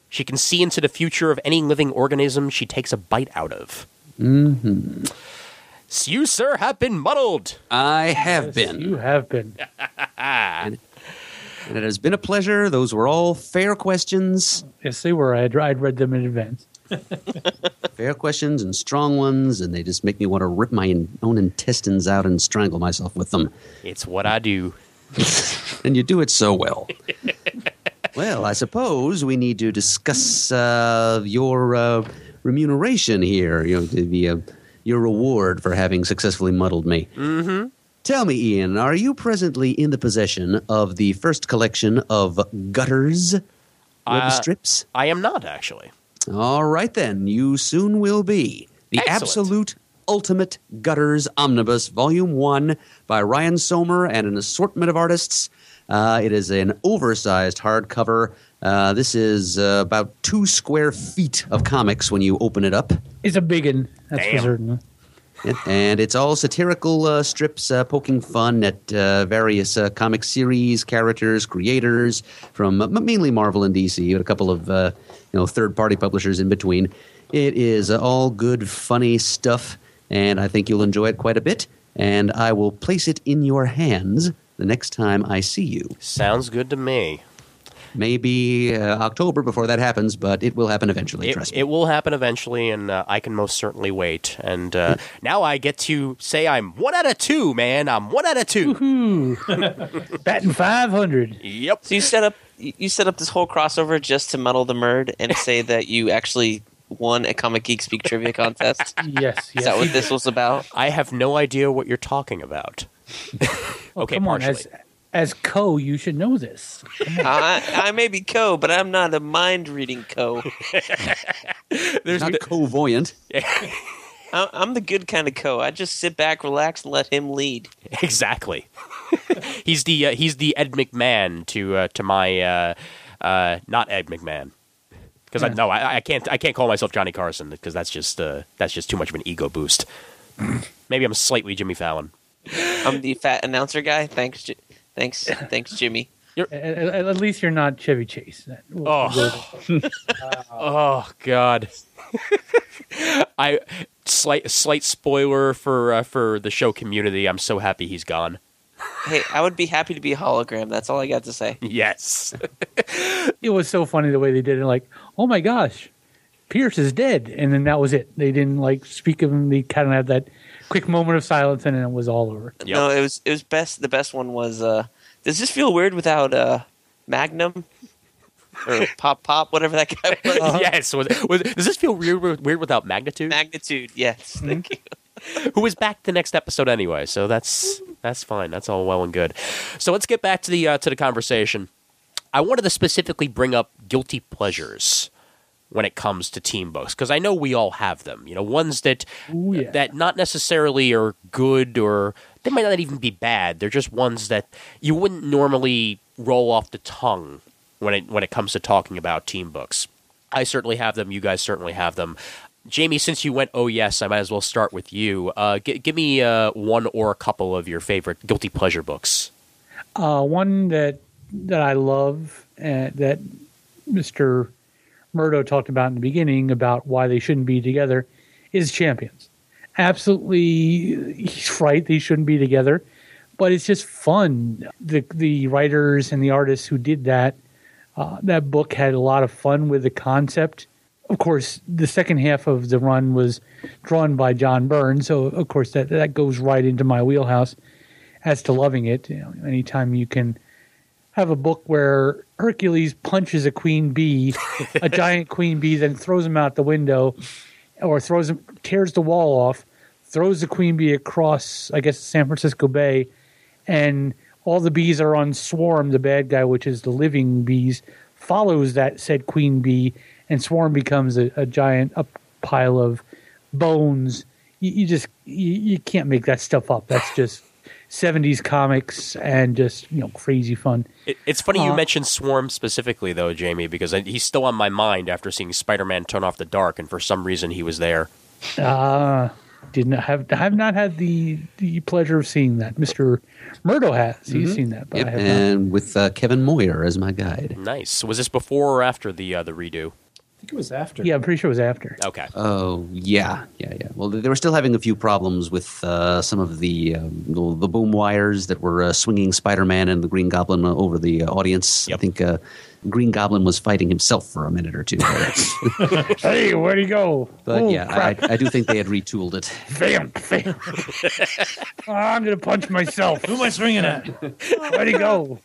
She can see into the future of any living organism she takes a bite out of. Mm-hmm. You, sir, have been muddled. I have Yes, been. You have been. And it has been a pleasure. Those were all fair questions. Yes, they were. I'd, I'd read them in advance. Fair questions and strong ones, and they just make me want to rip my in- own intestines out and strangle myself with them. It's what I do. And you do it so well. well, I suppose we need to discuss uh, your uh, remuneration here, you know, the, the, uh, your reward for having successfully muddled me. Mm-hmm. Tell me, Ian, are you presently in the possession of the first collection of Gutters web Uh, strips? I am not, actually. All right, then. You soon will be. The Excellent. Absolute Ultimate Gutters Omnibus, Volume 1 by Ryan Sohmer and an assortment of artists. Uh, it is an oversized hardcover. Uh, this is uh, about two square feet of comics when you open it up. It's a big one. That's for Damn. certain. and it's all satirical uh, strips uh, poking fun at uh, various uh, comic series, characters, creators from uh, mainly Marvel and DC, but a couple of uh, you know third-party publishers in between. It is uh, all good, funny stuff, and I think you'll enjoy it quite a bit. And I will place it in your hands the next time I see you. Sounds good to me. Maybe uh, October before that happens, but it will happen eventually. It, trust me. it will happen eventually, and uh, I can most certainly wait. And uh, now I get to say I'm one out of two, man. I'm one out of two. Batting 500. Yep. So you set up you you set up this whole crossover just to muddle the murd and say that you actually won a Comic Geek Speak trivia contest. Yes, yes. Is that what this was about? I have no idea what you're talking about. Well, okay, come on. partially. As, as co, you should know this. I, I may be co, but I'm not a mind reading co. There's Not no- covoyant. I- I'm the good kind of co. I just sit back, relax, and let him lead. exactly. he's the uh, he's the Ed McMahon to uh, to my uh, uh, not Ed McMahon. Because I Yeah. no, I, I can't I can't call myself Johnny Carson because that's just uh, that's just too much of an ego boost. Maybe I'm slightly Jimmy Fallon. I'm the fat announcer guy. Thanks, Ji- thanks, thanks, Jimmy. At, at- at least you're not Chevy Chase. We'll- Oh. we'll go- Oh God. I slight slight spoiler for uh, for the show community. I'm so happy he's gone. Hey, I would be happy to be a hologram. That's all I got to say. Yes. it was so funny the way they did it. Like, oh my gosh, Pierce is dead, and then that was it. They didn't like speak of him. They kind of had that quick moment of silence, and then it was all over. Yep. No, it was it was best. The best one was. uh Does this feel weird without uh Magnum or Pop Pop, whatever that guy was? Yes. Was, was, does this feel weird weird without magnitude? Magnitude, yes. Thank you. who is back the next episode anyway. So that's that's fine. That's all well and good. So let's get back to the uh, to the conversation. I wanted to specifically bring up guilty pleasures when it comes to team books because I know we all have them. You know, ones that Ooh, yeah. that not necessarily are good or they might not even be bad. They're just ones that you wouldn't normally roll off the tongue when it when it comes to talking about team books. I certainly have them. You guys certainly have them. Jamie, since you went, oh yes, I might as well start with you. Uh, g- give me uh, one or a couple of your favorite guilty pleasure books. Uh, one that that I love uh, that Mister Murdough talked about in the beginning about why they shouldn't be together is Champions. Absolutely, he's right. They shouldn't be together, but it's just fun. The the writers and the artists who did that uh, that book had a lot of fun with the concept. Of course, the second half of the run was drawn by John Byrne, so of course that that goes right into my wheelhouse as to loving it. You know, anytime you can have a book where Hercules punches a queen bee, a giant queen bee, then throws him out the window, or throws him, tears the wall off, throws the queen bee across, I guess, San Francisco Bay, and all the bees are on Swarm, the bad guy, which is the living bees, follows that said queen bee, and Swarm becomes a, a giant up pile of bones. You, you just you, you can't make that stuff up. That's just 70s comics and just you know crazy fun. It, it's funny you Uh, mentioned Swarm specifically, though, Jamie, because I, he's still on my mind after seeing Spider-Man Turn Off the Dark, and for some reason he was there. Uh didn't have I have not had the the pleasure of seeing that. Mister Murdough has. He's seen that, but Yep, I have not. and with uh, Kevin Moyer as my guide. Nice. Was this before or after the uh, the redo? I think it was after. Yeah, I'm pretty sure it was after. Okay. Oh yeah, yeah, yeah. Well, they were still having a few problems with uh, some of the um, the the boom wires that were uh, swinging Spider-Man and the Green Goblin over the uh, audience. Yep. I think uh, Green Goblin was fighting himself for a minute or two. Hey, where'd he go? but oh, yeah. I, I do think they had retooled it. Bam, bam. Oh, I'm gonna punch myself. Who am I swinging at? Where'd he go?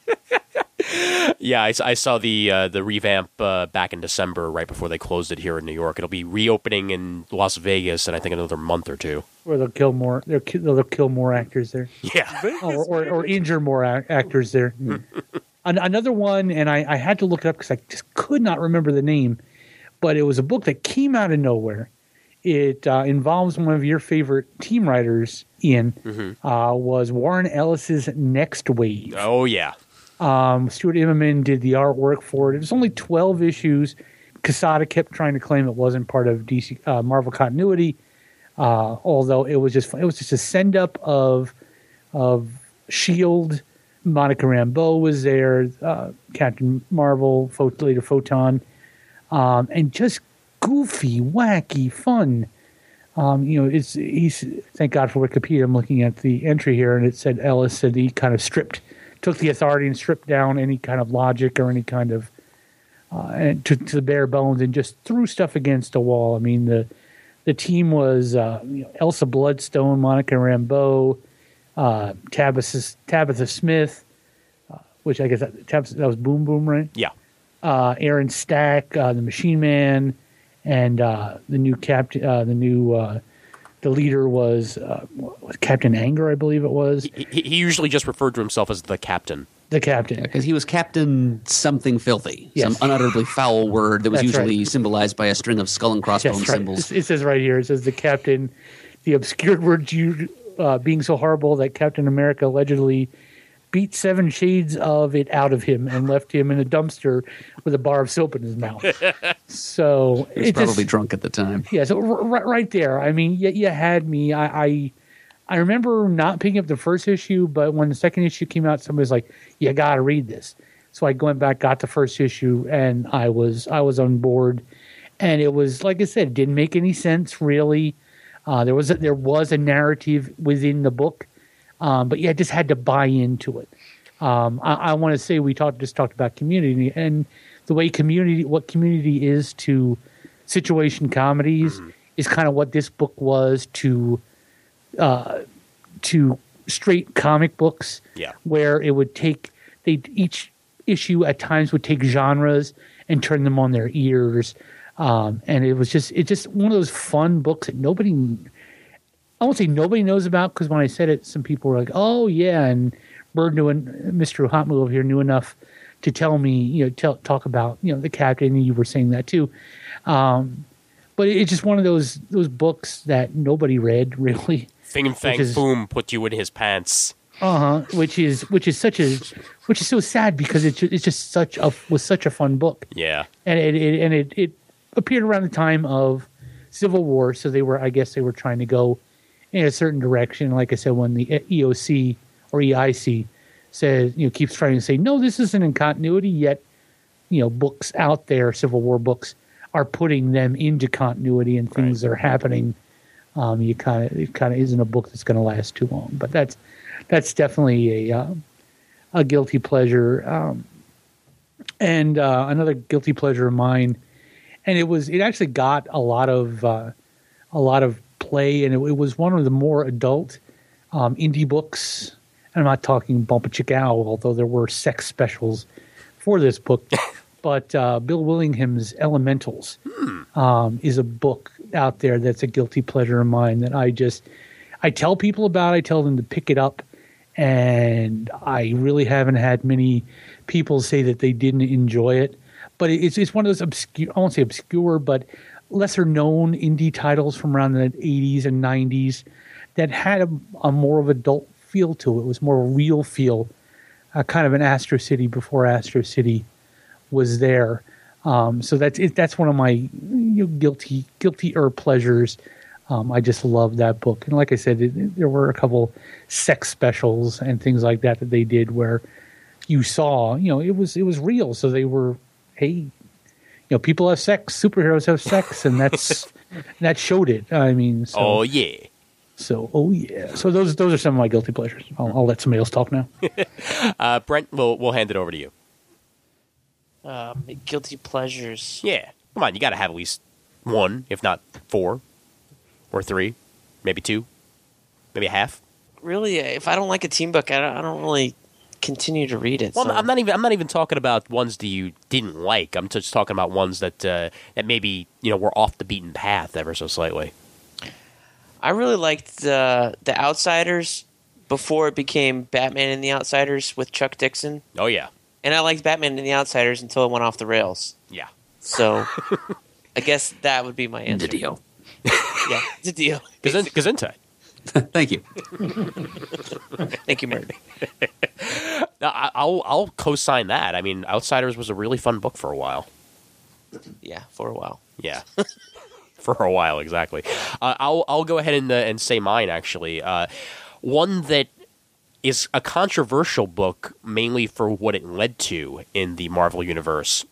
Yeah, I saw the uh, the revamp uh, back in December, right before they closed it here in New York. It'll be reopening in Las Vegas in I think another month or two. Or they'll kill more. They'll kill, they'll kill more actors there. Yeah. or, or, or injure more ac- actors there. An- another one, and I, I had to look it up because I just could not remember the name, but it was a book that came out of nowhere. It uh, involves one of your favorite team writers, Ian. Uh, was Warren Ellis's Nextwave. Oh yeah. Um, Stuart Immonen did the artwork for it. It was only twelve issues. Quesada kept trying to claim it wasn't part of DC uh, Marvel continuity. Uh, although it was just it was just a send up of of Shield. Monica Rambeau was there, uh, Captain Marvel, later Photon, um, and just goofy, wacky, fun. Um, you know, it's he's thank God for Wikipedia. I'm looking at the entry here, and it said Ellis said he kind of stripped, took the authority and stripped down any kind of logic or any kind of uh, to, to the bare bones and just threw stuff against a wall. I mean the the team was uh, you know, Elsa Bloodstone, Monica Rambeau, uh, Tabitha Tabitha Smith, uh, which I guess that, Tabitha, that was Boom Boom, right? Yeah. uh, Aaron Stack, uh, the Machine Man, and uh, the new captain, uh, the new uh, the leader was, uh, was Captain Anger, I believe it was He, he usually just referred to himself as the captain. the captain. Because he was Captain something filthy, Yes. some unutterably foul word that was That's usually right. symbolized by a string of skull and crossbone right. symbols. It says right here. It says the captain, the obscured words you uh, being so horrible that Captain America allegedly beat seven shades of it out of him and left him in a dumpster with a bar of soap in his mouth. so He was it just- probably drunk at the time. Yeah, so r- right, right there. I mean, you, you had me. I, I I remember not picking up the first issue, but when the second issue came out, somebody was like, "You got to read this." So I went back, got the first issue, and I was I was on board. And it was like I said, it didn't make any sense really. Uh, there was a, there was a narrative within the book, um, but yeah, I just had to buy into it. Um, I, I want to say we talked just talked about community and the way community what community is to situation comedies is kind of what this book was to uh, to straight comic books Yeah. where it would take they each issue at times would take genres and turn them on their ears um, and it was just it's just one of those fun books that nobody I won't say nobody knows about because when I said it, some people were like, "Oh yeah," and Bird knew, and Mr. Hotmu over here knew enough to tell me, you know, tell, talk about you know the captain. And you were saying that too, um, but it's just one of those those books that nobody read really. Fing and Fang is- Boom put you in his pants. Uh huh. Which is which is such a which is so sad because it's it's just such a was such a fun book Yeah. and it, it and it, it appeared around the time of Civil War, so they were I guess they were trying to go in a certain direction. Like I said, when the EOC or EIC says you know keeps trying to say no, this isn't in continuity yet. You know, books out there, Civil War books, are putting them into continuity and things that are happening. Um, you kind of it kind of isn't a book that's going to last too long, but that's that's definitely a um, a guilty pleasure. Um, and uh, another guilty pleasure of mine, and it was it actually got a lot of uh, a lot of play, and it, it was one of the more adult um, indie books. And I'm not talking Bumpa Chick Owl, although there were sex specials for this book. but uh, Bill Willingham's Elementals um, is a book out there that's a guilty pleasure of mine that I just I tell people about. I tell them to pick it up, and I really haven't had many people say that they didn't enjoy it. But it's it's one of those obscure I won't say obscure, but lesser known indie titles from around the 80s and 90s that had a, a more of adult feel to it. It was more real feel, uh, kind of an Astro City before Astro City was there. Um, so that's it, that's one of my you know, guilty guilty or pleasures. Um, I just love that book, and like I said, it, there were a couple sex specials and things like that that they did where you saw, you know, it was it was real. So they were, hey, you know, people have sex, superheroes have sex, and that's that showed it. I mean, so, Oh yeah. so oh yeah. So those those are some of my guilty pleasures. I'll, I'll let somebody else talk now. Uh, Brent, we'll we'll hand it over to you. Um, guilty pleasures. Yeah. Come on, you got to have at least one, if not four, or three, maybe two, maybe a half. Really, if I don't like a team book, I don't, I don't really continue to read it. Well, so- I'm not even. I'm not even talking about ones that you didn't like. I'm just talking about ones that uh, that maybe you know were off the beaten path ever so slightly. I really liked the the Outsiders before it became Batman and the Outsiders with Chuck Dixon, Oh yeah, and I liked Batman and the Outsiders until it went off the rails. yeah. So, I guess that would be my answer. Deal. Yeah, it's a deal. Gazin- Gesundheit. Thank you. Thank you, Murray. No, I- I'll I'll co-sign that. I mean, Outsiders was a really fun book for a while. Yeah, for a while. Yeah. for a while. Exactly. Uh, I'll I'll go ahead and uh, and say mine actually. Uh, one that is a controversial book mainly for what it led to in the Marvel universe.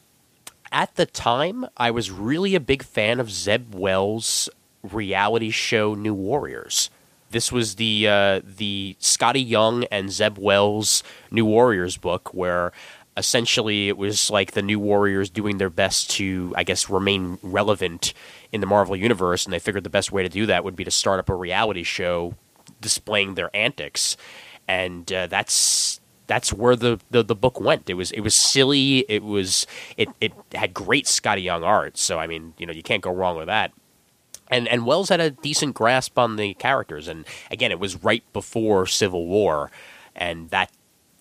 At the time, I was really a big fan of Zeb Wells' reality show New Warriors. This was the uh, the Skottie Young and Zeb Wells New Warriors book, where essentially it was like the New Warriors doing their best to, I guess, remain relevant in the Marvel universe, and they figured the best way to do that would be to start up a reality show displaying their antics, and uh, that's that's where the, the, the book went. It was it was silly. It was it it had great Skottie Young art. So I mean, you know, you can't go wrong with that and and Wells had a decent grasp on the characters, and again, it was right before Civil War, and that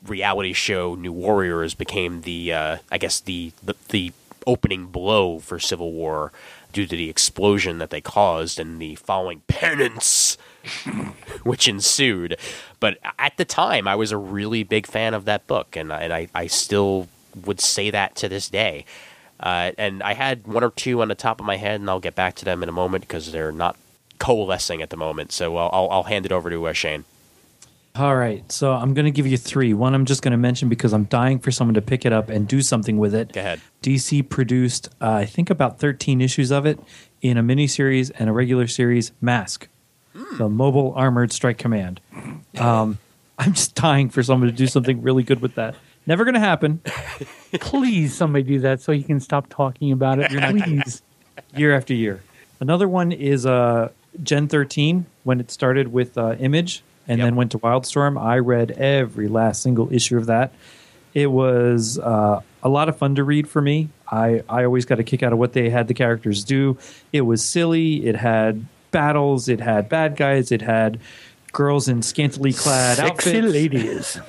reality show New Warriors became the uh, I guess the, the the opening blow for Civil War due to the explosion that they caused and the following penance which ensued. But at the time, I was a really big fan of that book, and and I, I still would say that to this day. Uh, and I had one or two on the top of my head, and I'll get back to them in a moment because they're not coalescing at the moment. So I'll, I'll, I'll hand it over to uh, Shane. All right, so I'm going to give you three. One I'm just going to mention because I'm dying for someone to pick it up and do something with it. Go ahead. DC produced, uh, I think, about 13 issues of it in a miniseries and a regular series, Mask, the Mobile Armored Strike Command. Um, I'm just dying for someone to do something really good with that. Never going to happen. Please, somebody do that so he can stop talking about it. Please. year after year. Another one is uh, Gen 13 when it started with uh, Image and Yep. then went to Wildstorm. I read every last single issue of that. It was uh, a lot of fun to read for me. I, I always got a kick out of what they had the characters do. It was silly. It had battles. It had bad guys. It had girls in scantily clad Sexy outfits. ladies.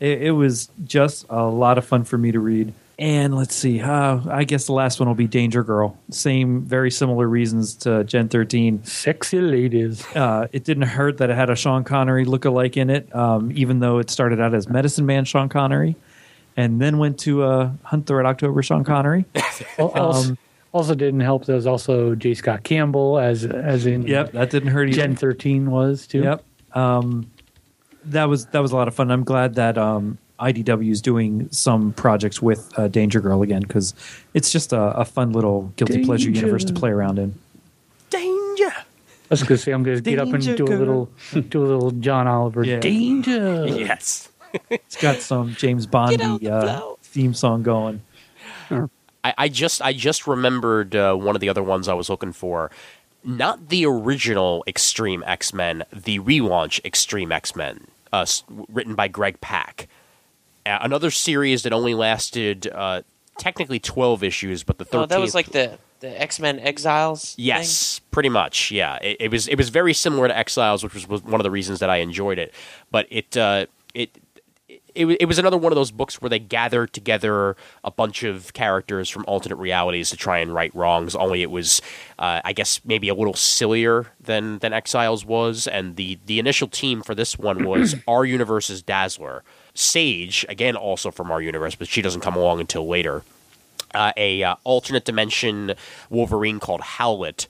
It, it was just a lot of fun for me to read. And let's see, uh, I guess the last one will be Danger Girl. Same, very similar reasons to Gen 13. Sexy ladies. Uh, it didn't hurt that it had a Sean Connery look-alike in it, um, even though it started out as Medicine Man Sean Connery, and then went to uh, Hunt the Red October Sean Connery. Al- Also, Um, also didn't help. There was also J. Scott Campbell, as as in yep, that didn't hurt either. Gen thirteen was too. Yep. Um, that was that was a lot of fun. I'm glad that um, IDW is doing some projects with uh, Danger Girl again because it's just a, a fun little guilty pleasure universe to play around in. Danger. I was gonna say I'm gonna get up and Danger do a little do a little John Oliver Yeah. danger. Yes. It's got some James Bondy uh, theme song going. I, I just I just remembered uh, one of the other ones I was looking for. Not the original Extreme X Men, the relaunch Extreme X Men, uh, written by Greg Pak. Uh, another series that only lasted uh, technically twelve issues, but the Oh, that was like the the X Men Exiles. thing? Yes, pretty much. Yeah, it, it was. It was very similar to Exiles, which was, was one of the reasons that I enjoyed it. But it uh, it. It, it was another one of those books where they gathered together a bunch of characters from alternate realities to try and right wrongs. Only it was, uh, I guess, maybe a little sillier than than Exiles was. And the the initial team for this one was our universe's Dazzler, Sage, again also from our universe, but she doesn't come along until later uh, a uh, alternate dimension Wolverine called Howlett,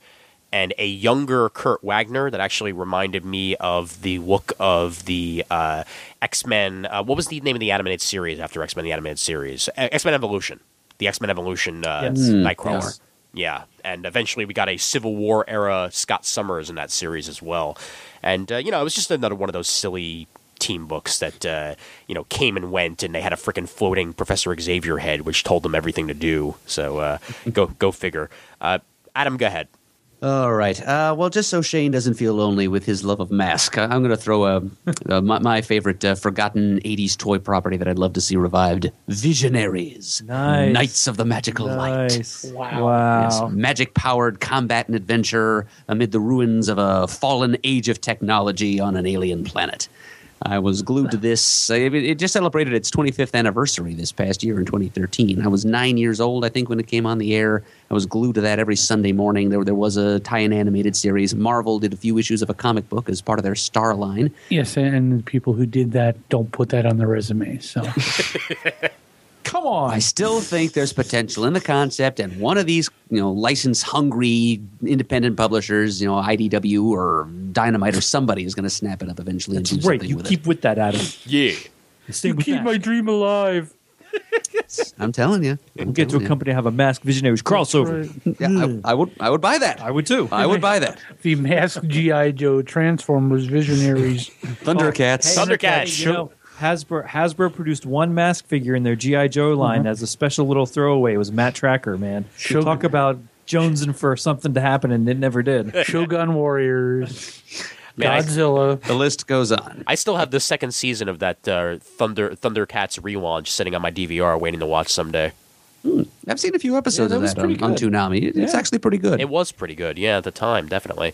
and a younger Kurt Wagner that actually reminded me of the look of the uh, X Men. Uh, what was the name of the animated series after X Men: The Animated Series? X Men Evolution. The X Men Evolution uh, Yes. Nightcrawler. Yes. Yeah, and eventually we got a Civil War era Scott Summers in that series as well. And uh, you know, it was just another one of those silly team books that uh, you know came and went, and they had a freaking floating Professor Xavier head, which told them everything to do. So uh, go go figure. Uh, Adam, go ahead. All right. Uh, well, just so Shane doesn't feel lonely with his love of Mask, I- I'm going to throw a, uh, my, my favorite uh, forgotten 80s toy property that I'd love to see revived Visionaries. Nice. Knights of the Magical Light. Wow. Wow. Yes, magic powered combat and adventure amid the ruins of a fallen age of technology on an alien planet. I was glued to this. uh, It, it just celebrated its 25th anniversary this past year in 2013. I was nine years old, I think, when it came on the air. I was glued to that every Sunday morning. There, there was a tie-in animated series. Marvel did a few issues of a comic book as part of their Star line. Yes, and the people who did that don't put that on their resume. So Come on. I still think there's potential in the concept, and one of these, you know, license-hungry independent publishers, you know, IDW or Dynamite or somebody is going to snap it up eventually That's and do right. something You with keep with that, Adam. Yeah. Stay You with keep that. my dream alive. it. I'm telling you. I'm Get to a you. company have a masked visionaries crossover. Right. Yeah, I, I would. I would buy that. I would too. I would buy that. The masked GI Joe Transformers Visionaries. Thundercats. Oh, hey, Thundercats. Hey, you know, Hasbro Hasbro produced one mask figure in their GI Joe line as a special little throwaway. It was Matt Trakker, man. Shogun. Talk about jonesing for something to happen and it never did. Shogun Warriors. Man, I- Godzilla. The list goes on. I still have the second season of that uh, Thunder Thundercats relaunch sitting on my DVR, waiting to watch someday. I've seen a few episodes Yeah, that of was that on, on. Toonami. It's Yeah. actually pretty good. It was pretty good, yeah, at the time, definitely.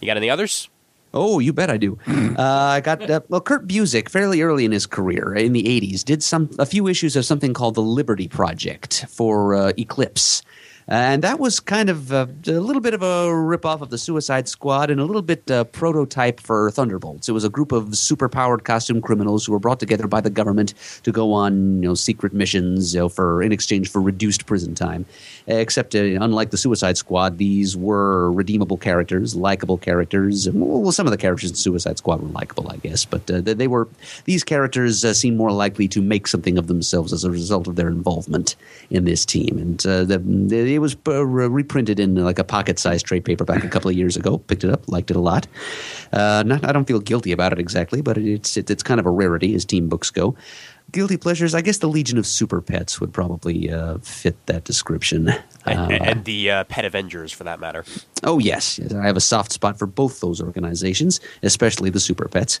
You got any others? Oh, you bet I do. Uh, I got uh, well. Kurt Busiek, fairly early in his career, in the '80s, did some a few issues of something called the Liberty Project for uh, Eclipse, and that was kind of uh, a little bit of a ripoff of the Suicide Squad and a little bit uh, prototype for Thunderbolts. It was a group of superpowered costume criminals who were brought together by the government to go on you know secret missions you know, for in exchange for reduced prison time. Except, uh, unlike the Suicide Squad, these were redeemable characters, likable characters. Well, some of the characters in Suicide Squad were likable, I guess, but uh, they, were these characters uh, seemed more likely to make something of themselves as a result of their involvement in this team. And uh, the, the, it was uh, reprinted in like a pocket-sized trade paperback a couple of years ago. Picked it up, liked it a lot. Uh, not, I don't feel guilty about it exactly, but it's it, it's kind of a rarity as team books go. Guilty pleasures, I guess the Legion of Super Pets would probably uh, fit that description. And, Uh, and the uh, Pet Avengers, for that matter. Oh yes, yes, I have a soft spot for both those organizations, especially the Super Pets.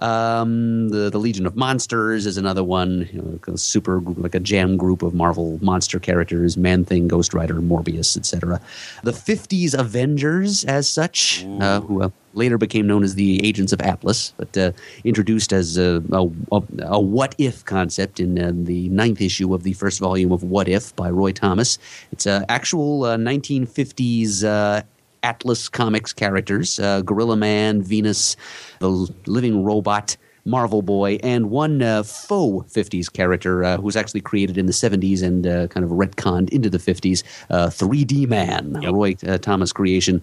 Um, the the Legion of Monsters is another one, you know, like a super group, like a jam group of Marvel monster characters: Man Thing, Ghost Rider, Morbius, etc. The '50s Avengers, as such, uh, who uh, later became known as the Agents of Atlas, but uh, introduced as a, a, a, what if concept in uh, the ninth issue of the first volume of What If by Roy Thomas. It's uh, actual uh, 1950s. Uh, Atlas Comics characters Gorilla Man, Venus, the Living Robot, Marvel Boy, and one uh, faux 50s character uh, who was actually created in the 70s and uh, kind of retconned into the 50s uh, 3D Man, Yep. Roy uh, Thomas creation.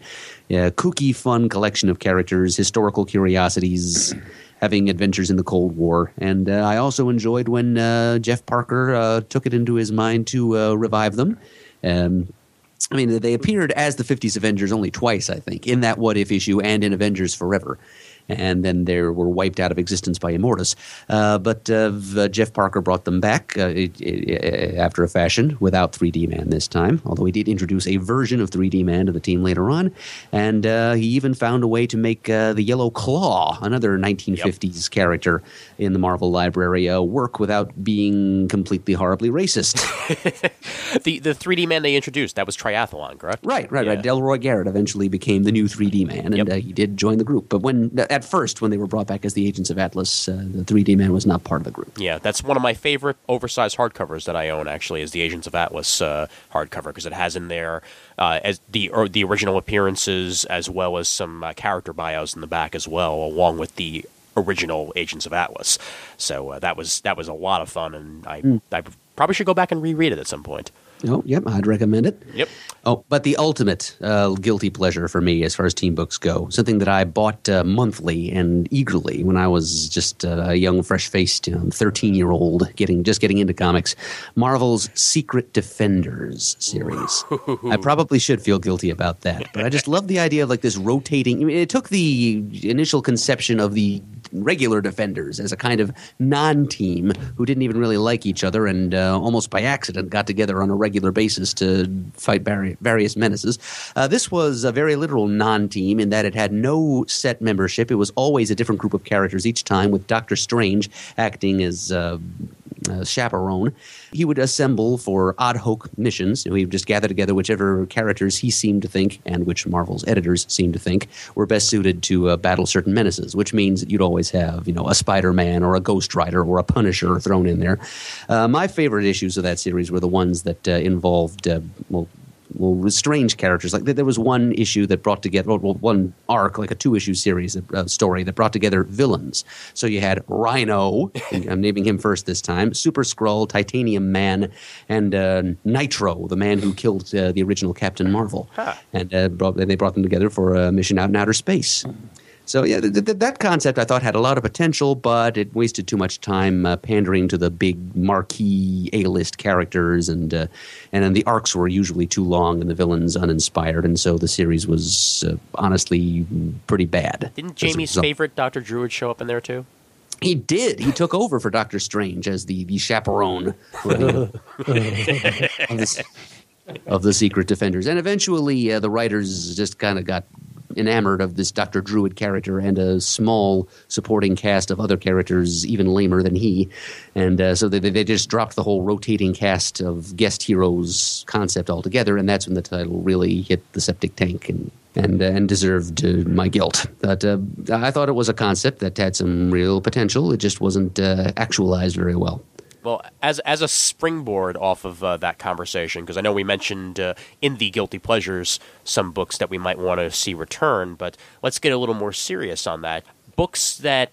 Kooky, fun collection of characters, historical curiosities. Having adventures in the Cold War, and uh, I also enjoyed when uh, Jeff Parker uh, took it into his mind to uh, revive them. Um, I mean, they appeared as the 50s Avengers only twice, I think, in that What If issue and in Avengers Forever. And then they were wiped out of existence by Immortus. Uh, but uh, Jeff Parker brought them back uh, i- i- after a fashion without 3D Man this time, although he did introduce a version of 3D Man to the team later on. And uh, he even found a way to make uh, the Yellow Claw, another 1950s character in the Marvel library, uh, work without being completely horribly racist. The the 3D man they introduced, that was Triathlon, correct? Right, right, Yeah. right. Delroy Garrett eventually became the new 3D man, and Yep. uh, he did join the group. But when at first, when they were brought back as the Agents of Atlas, uh, the 3D man was not part of the group. Yeah, that's one of my favorite oversized hardcovers that I own. Actually, is the Agents of Atlas uh, hardcover because it has in there uh, as the or the original appearances as well as some uh, character bios in the back as well, along with the original Agents of Atlas. So uh, that was that was a lot of fun, and I I probably should go back and reread it at some point. Oh, yep, I'd recommend it. Yep. Oh, but the ultimate uh, guilty pleasure for me, as far as team books go, something that I bought uh, monthly and eagerly when I was just uh, a young, fresh-faced, thirteen-year-old, getting just getting into comics. Marvel's Secret Defenders series. I probably should feel guilty about that, but I just love the idea of like this rotating. I mean, it took the initial conception of the regular defenders as a kind of non-team who didn't even really like each other and uh, almost by accident got together on a regular basis to fight vari- various menaces. Uh, this was a very literal non-team in that it had no set membership. It was always a different group of characters each time, with Doctor Strange acting as. Uh, uh, chaperone. He would assemble for ad hoc missions. You know, he would just gather together whichever characters he seemed to think, and which Marvel's editors seemed to think, were best suited to uh, battle certain menaces. Which means you'd always have, you know, a Spider-Man or a Ghost Rider or a Punisher thrown in there. Uh, my favorite issues of that series were the ones that uh, involved, uh, well, well, strange characters. Like there- was one issue that brought together, well, one arc, like a two issue series uh, story that brought together villains. So you had Rhino, I'm naming him first this time, Super Skrull, Titanium Man, and uh, Nitro, the man who killed uh, the original Captain Marvel. And uh, brought, they brought them together for a mission out in outer space. So yeah, th- th- that concept I thought had a lot of potential, but it wasted too much time uh, pandering to the big marquee A-list characters, and uh, and then the arcs were usually too long and the villains uninspired, and so the series was uh, honestly pretty bad. Didn't Jamie's favorite Doctor Druid show up in there too? He did. He took over for Doctor Strange as the the chaperone of, the, of the Secret Defenders, and eventually uh, the writers just kind of got enamored of this Doctor Druid character and a small supporting cast of other characters even lamer than he, and uh, so they they just dropped the whole rotating cast of guest heroes concept altogether, and that's when the title really hit the septic tank and. And, uh, and deserved uh, my guilt. But uh, I thought it was a concept that had some real potential. It just wasn't uh, actualized very well. Well, as as a springboard off of uh, that conversation, because I know we mentioned uh, in the guilty pleasures some books that we might want to see return, but let's get a little more serious on that. Books that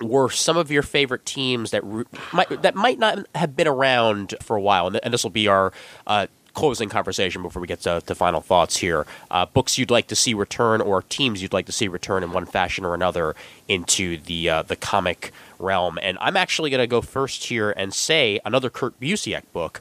were some of your favorite teams that ru- might that might not have been around for a while, and, th- and this will be our. Uh, Closing conversation before we get to, to final thoughts here. Uh, books you'd like to see return, or teams you'd like to see return in one fashion or another into the uh, the comic realm. And I'm actually going to go first here and say another Kurt Busiek book,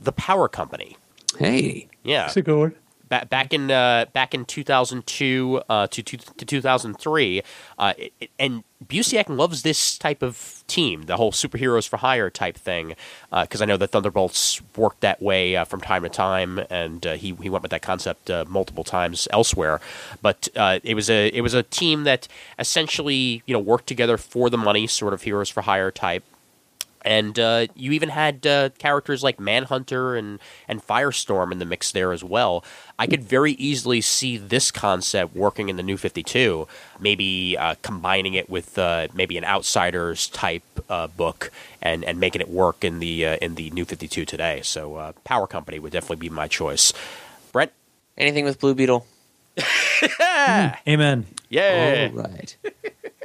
The Power Company. Hey, Yeah, That's a good one. Back back in uh, back in 2002 uh, to, to to 2003, uh, it, and Busiek loves this type of team, the whole superheroes for hire type thing, because I know the Thunderbolts worked that way uh, from time to time, and uh, he he went with that concept uh, multiple times elsewhere. But uh, it was a it was a team that essentially you know worked together for the money, sort of heroes for hire type and uh, you even had uh, characters like Manhunter and and Firestorm in the mix there as well. I could very easily see this concept working in the New Fifty Two, maybe uh, combining it with uh, maybe an Outsiders type uh, book and and making it work in the uh, in the New Fifty Two today. So uh, Power Company would definitely be my choice. Brent, Anything with Blue Beetle. Amen. yeah, all right.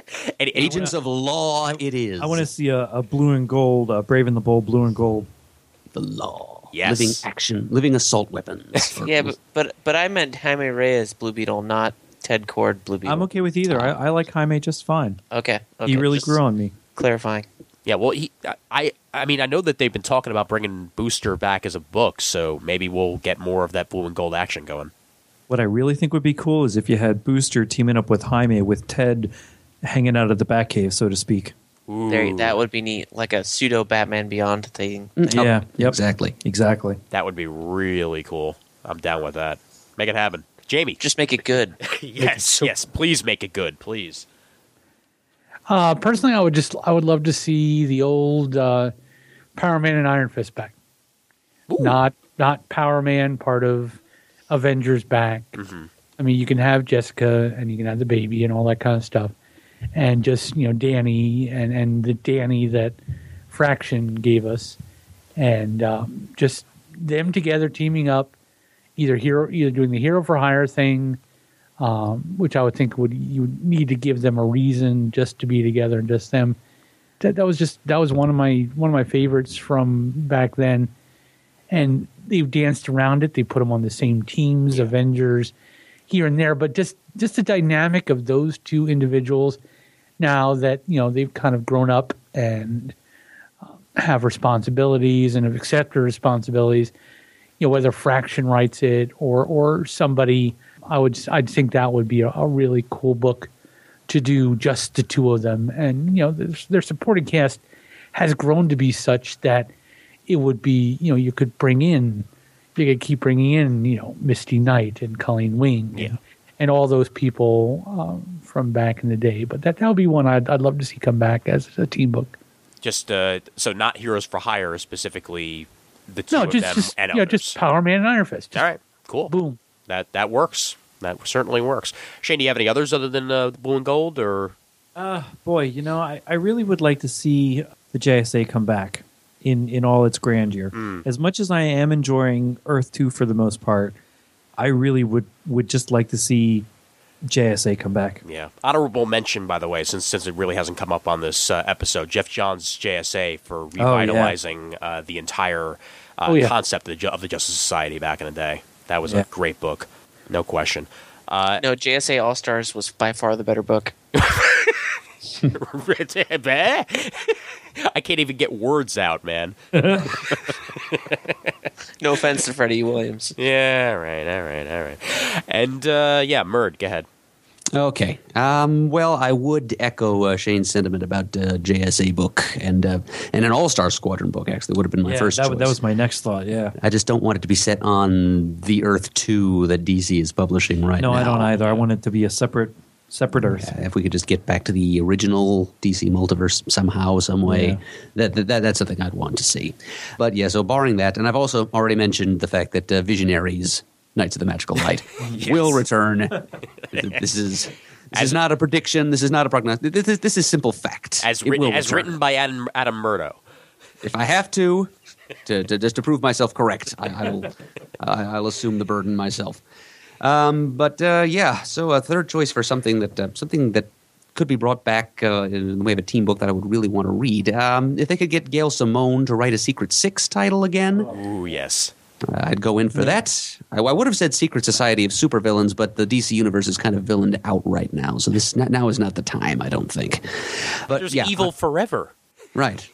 Any- any- Agents of Law, it is. I want to see a, a blue and gold, uh, Brave and the Bold, blue and gold. the law. Yes. Living action, living assault weapons. Yeah, but but but I meant Jaime Reyes Blue Beetle, not Ted Kord Blue Beetle. I'm okay with either. I, I like Jaime just fine. Okay. okay. he really just grew on me. Clarifying. Yeah, well, he, I, I mean, I know that they've been talking about bringing Booster back as a book, so maybe we'll get more of that blue and gold action going. What I really think would be cool is if you had Booster teaming up with Jaime with Ted hanging out of the Batcave, so to speak. There, that would be neat, like a pseudo Batman Beyond thing. Yeah, yep. exactly. Exactly. That would be really cool. I'm down with that. Make it happen, Jamie. Just make it good. yes, yes. Please make it good, please. Uh, personally, I would just I would love to see the old uh, Power Man and Iron Fist back. Not not Power Man part of Avengers back. I mean, you can have Jessica and you can have the baby and all that kind of stuff, and just you know Danny and and the Danny that Fraction gave us, and um, just them together teaming up, either hero either doing the hero for hire thing um, which I would think would you would need to give them a reason just to be together and just them. That that was just that was one of my one of my favorites from back then, and they've danced around it. They put them on the same teams, Avengers, here and there, but just just the dynamic of those two individuals. Now that you know they've kind of grown up and uh, have responsibilities and have accepted responsibilities, you know whether Fraction writes it or or somebody I would I'd think that would be a, a really cool book to do just the two of them and you know their, their supporting cast has grown to be such that it would be you know you could bring in you could keep bringing in you know Misty Knight and Colleen Wing Yeah. and, and all those people um, from back in the day but that that would be one I'd, I'd love to see come back as a team book Just uh, so not heroes for hire specifically. The two no of just them just and you know others. just Power Man and Iron Fist just All right, cool. boom That that works. That certainly works. Shane, do you have any others other than uh, blue and gold, or Uh, boy, you know, I, I really would like to see the JSA come back in in all its grandeur. Hmm. As much as I am enjoying Earth Two for the most part, I really would would just like to see JSA come back. Yeah. Honorable mention, by the way, since since it really hasn't come up on this uh, episode, Geoff Johns' JSA for revitalizing uh, the entire uh, Oh, yeah. concept of the, of the Justice Society back in the day. That was Yeah. a great book, no question. Uh, No, JSA All Stars was by far the better book. I can't even get words out, man. No offense to Freddie Williams. Yeah, all right, all right, all right. And uh, yeah, Murd, go ahead. Okay. Um, well, I would echo uh, Shane's sentiment about uh, JSA book and uh, and an All Star Squadron book. Actually, would have been my yeah, first that, choice. that was my next thought. Yeah. I just don't want it to be set on the Earth Two that DC is publishing right No, now. No, I don't either. I want it to be a separate separate Earth. Yeah, if we could just get back to the original DC multiverse somehow, some way, Yeah. that, that, that that's something I'd want to see. But yeah, so barring that, and I've also already mentioned the fact that uh, Visionaries, Knights of the Magical Light, will return. this is. This is not a prediction. This is not a prognosis. This is, this is simple fact. As It written, will as written by Adam, Adam Murdough. If I have to, to, to just to prove myself correct, I, I will. I, I'll assume the burden myself. Um, but uh, yeah, so a third choice for something that uh, something that could be brought back uh, in the way of a team book that I would really want to read. Um, if they could get Gail Simone to write a Secret Six title again, Oh yes. uh, I'd go in for that. I, I would have said Secret Society of Supervillains, but the DC universe is kind of villained out right now, so this now is not the time. I don't think. But There's yeah, evil forever. Right?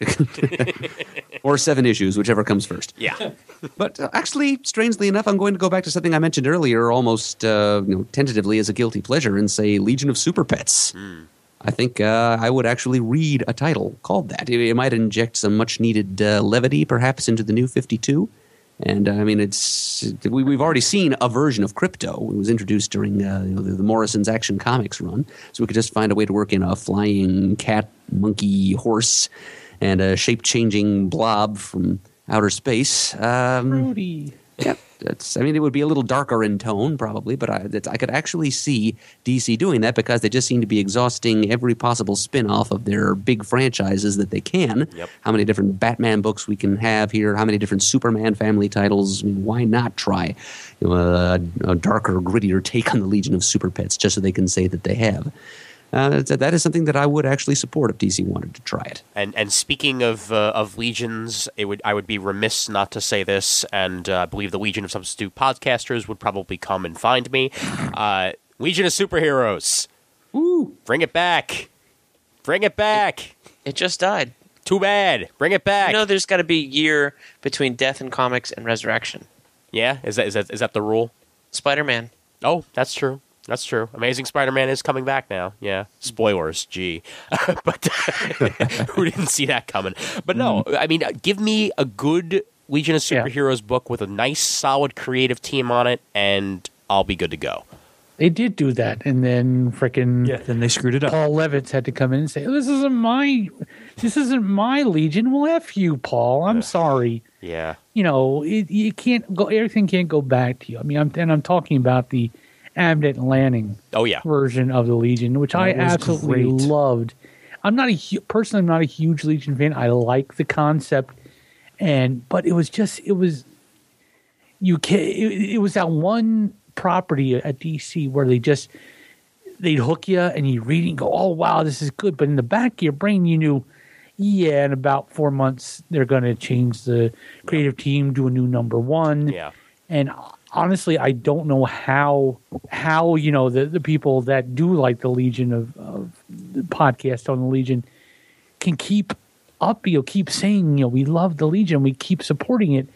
or seven issues, whichever comes first. Yeah. But uh, actually, strangely enough, I'm going to go back to something I mentioned earlier, almost uh, you know, tentatively as a guilty pleasure, and say Legion of Super Pets. I think uh, I would actually read a title called that. It, it might inject some much needed uh, levity, perhaps, into the new 52. And uh, I mean, it's we, we've already seen a version of Krypto. It was introduced during uh, you know, the, the Morrison's Action Comics run, so we could just find a way to work in a flying cat, monkey, horse, and a shape-changing blob from outer space. Um, Rudy. Yeah, that's. I mean, it would be a little darker in tone, probably, but I, that's, I could actually see DC doing that because they just seem to be exhausting every possible spin-off of their big franchises that they can. Yep. How many different Batman books we can have here? How many different Superman family titles? I mean, why not try you know, a, a darker, grittier take on the Legion of Super Pets just so they can say that they have? Uh, that that is something that I would actually support if DC wanted to try it. And and speaking of uh, of legions, it would I would be remiss not to say this, and uh, I believe the Legion of Substitute podcasters would probably come and find me. Uh, Legion of Superheroes, Ooh. bring it back, bring it back. It just died. Too bad, bring it back. You know, there's got to be a year between death in comics and resurrection. yeah, is that is that is that the rule? Spider Man. Oh, that's true. That's true. Amazing Spider-Man is coming back now. Yeah. Spoilers, gee. but who didn't see that coming? But no, I mean, uh, give me a good Legion of Yeah. Superheroes book with a nice, solid creative team on it, and I'll be good to go. They did do that, and then freaking Yeah, then they screwed it up. Paul Levitz had to come in and say, "This isn't my, this isn't my Legion." Well, f you, Paul. I'm sorry. Yeah. You know, it, you can't go. Everything can't go back to you. I mean, I'm and I'm talking about the Abnett and Lanning Oh yeah. version of the Legion, which I That was absolutely great. loved. I'm not a hu- personally, I'm not a huge Legion fan. I like the concept, and but it was just it was you can it, it was that one property at DC where they just they'd hook you and you read it and go, oh wow, this is good. But in the back of your brain, you knew, yeah, in about four months they're going to change the creative team, do a new number one Yeah. and honestly i don't know how how you know the, the people that do like the legion of, of the podcast on the legion can keep up you know keep saying you know we love the legion we keep supporting it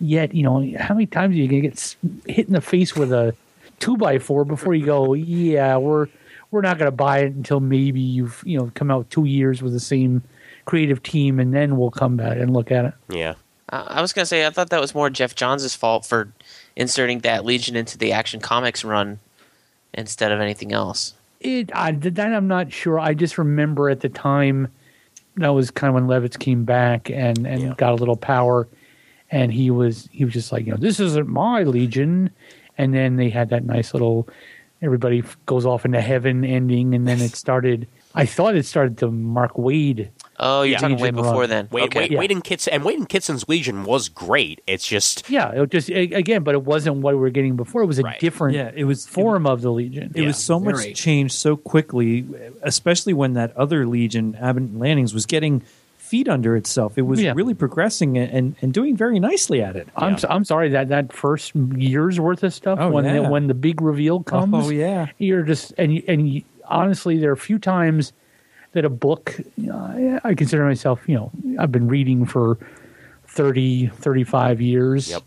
yet you know how many times are you gonna get hit in the face with a two by four before you go yeah we're we're not gonna buy it until maybe you've you know come out two years with the same creative team and then we'll come back and look at it Yeah. I was gonna say I thought that was more Geoff Johns' fault for inserting that Legion into the Action Comics run instead of anything else. It I, that I'm not sure. I just remember at the time that was kind of when Levitz came back and and Yeah. got a little power, and he was he was just like you know this isn't my Legion, and then they had that nice little everybody goes off into heaven ending, and then it started. I thought it started the Mark Waid Oh, you're Yeah. talking way Legion before run. then. Wait, okay. Waid, Yeah. Waid and Kitson and Waid and Kitson's Legion was great. It's just Yeah, it just again, but it wasn't what we were getting before. It was a Right. different Yeah, it was form of the Legion. It Yeah, was so very. much changed so quickly, especially when that other Legion, Abnett and Lanning's, was getting feet under itself. It was Yeah. really progressing and, and, and doing very nicely at it. I'm Yeah. so, I'm sorry that that first year's worth of stuff Oh, when yeah. the, when the big reveal comes. Oh, yeah. you're just and and you, honestly, there are a few times that a book. Know, I consider myself, you know, I've been reading for 30, 35 years. Yep.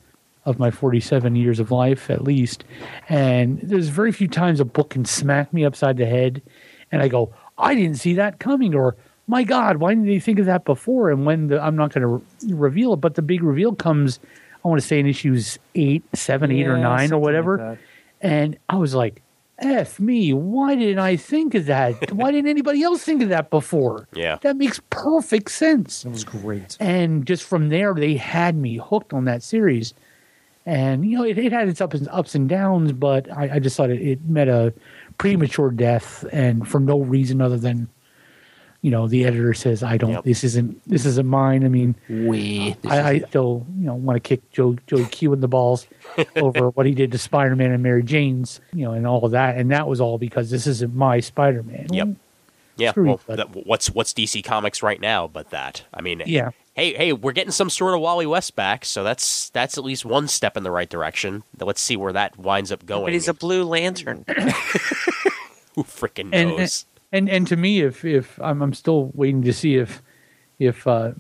Of my 47 years of life, at least. And there's very few times a book can smack me upside the head and I go, I didn't see that coming, or my God, why didn't they think of that before? And when the, I'm not going to re- reveal it, but the big reveal comes, I want to say in issues eight, seven, eight, or Yeah, nine, or like whatever. that. and I was like, F me, why didn't I think of that? why didn't anybody else think of that before? Yeah. That makes perfect sense. That was great. And just from there, they had me hooked on that series. And, you know, it, it had its ups and, ups and downs, but I, I just thought it, it met a premature death and for no reason other than, you know, the editor says, I don't, Yep. this isn't, this isn't mine. I mean, we. I, I still, you know, want to kick Joe Joe Q in the balls over what he did to Spider Man and Mary Jane's, you know, and all of that. And that was all because this isn't my Spider Man. Yep. Yeah, Screw you, well, that, what's what's DC Comics right now? But that, I mean, Yeah. Hey, hey, we're getting some sort of Wally West back, so that's that's at least one step in the right direction. Let's see where that winds up going. But he's a Blue Lantern. Who freaking And, knows? and and and to me, if if I'm, I'm still waiting to see if if uh,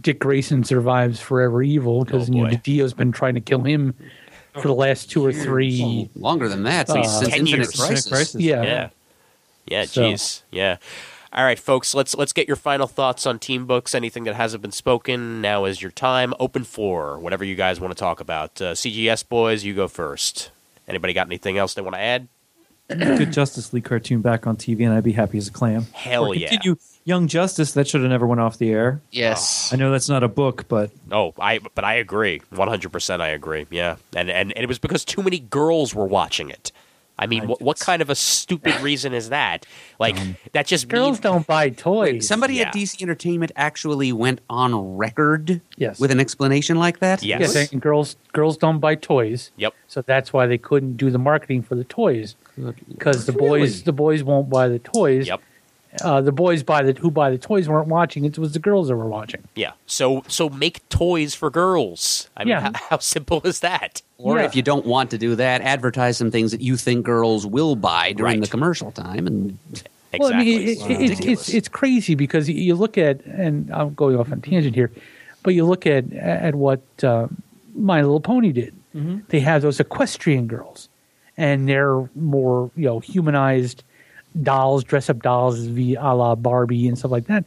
Dick Grayson survives Forever Evil because Oh, you know Dio's been trying to kill him for the last two or three. Well, longer than that, Uh, since, since 10 Infinite years. Crisis. Crisis. Yeah. yeah, yeah, So- jeez, yeah. All right, folks, let's let's get your final thoughts on team books. Anything that hasn't been spoken, now is your time. Open floor, whatever you guys want to talk about. Uh, CGS boys, you go first. Anybody got anything else they want to add? Good Justice League cartoon back on TV, and I'd be happy as a clam. Hell Or yeah! Continue Young Justice. That should have never went off the air. yes. I know that's not a book, but Oh, I but I agree, one hundred percent. I agree. Yeah, and, and and it was because too many girls were watching it. I mean, I what, what kind of a stupid reason is that? Like um, that just Girls means don't buy toys. Somebody Yeah. at DC Entertainment actually went on record Yes. with an explanation like that. Yes. yes, and girls girls don't buy toys. Yep. So that's why they couldn't do the marketing for the toys because the boys the boys won't buy the toys. Yep. Uh, the boys buy the who buy the toys weren't watching. It was the girls that were watching. Yeah. So so make toys for girls. I mean, Yeah. how, how simple is that? Or Yeah. if you don't want to do that, advertise some things that you think girls will buy during Right. the commercial time. And Exactly. Well, I mean, it, Wow. it, it's, it's it's crazy because you- you look at, and I'm going off on a tangent here, but you look at at what uh, My Little Pony did. They have those equestrian girls, and they're more you know humanized dolls, dress up dolls, via a la Barbie and stuff like that.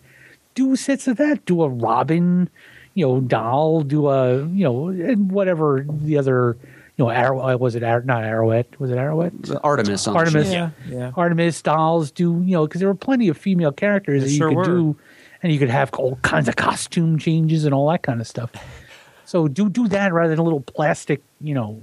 Do sets of that. Do a Robin, you know, doll. Do a you know, and whatever the other. You know, Arrow uh, was it Ar- not Arrowette? Was it Arrowette? Artemis. On Artemis. show. yeah, yeah. Artemis dolls do you know because there were plenty of female characters There that you could were. do, and you could have all kinds of costume changes and all that kind of stuff. So do do that rather than a little plastic you know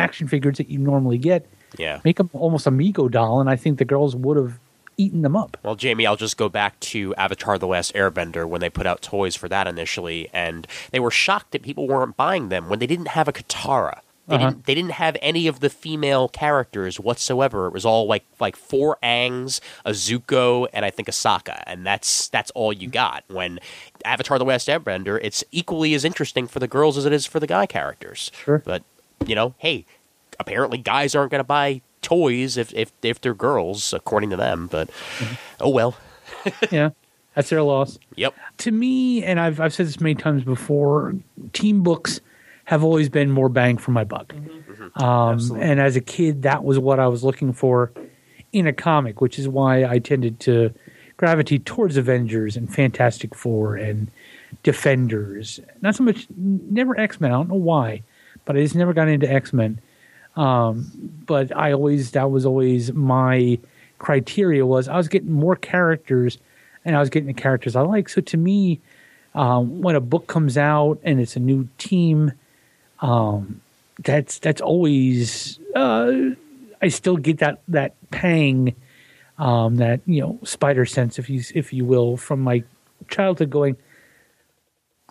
action figures that you normally get. yeah. Make them almost amigo doll, and I think the girls would have eaten them up. Well, Jamie, I'll just go back to Avatar: The Last Airbender when they put out toys for that initially, and they were shocked that people weren't buying them when they didn't have a Katara. They Uh-huh. didn't. They didn't have any of the female characters whatsoever. It was all like like four Angs, a Zuko, and I think a Sokka, and that's that's all you got. When Avatar: The Last Airbender, it's equally as interesting for the girls as it is for the guy characters. Sure. But you know, hey, apparently guys aren't going to buy toys if, if if they're girls, according to them. But mm-hmm. oh well. yeah, that's their loss. Yep. to me, and I've I've said this many times before, team books have always been more bang for my buck. Mm-hmm. Mm-hmm. Um, and as a kid, that was what I was looking for in a comic, which is why I tended to gravitate towards Avengers and Fantastic Four and Defenders. Not so much, never X Men. I don't know why, but I just never got into X Men. Um, but I always that was always my criteria was I was getting more characters, and I was getting the characters I like. So to me, um, when a book comes out and it's a new team, um, that's that's always uh, I still get that that pang, um, that you know spider sense, if you if you will, from my childhood going,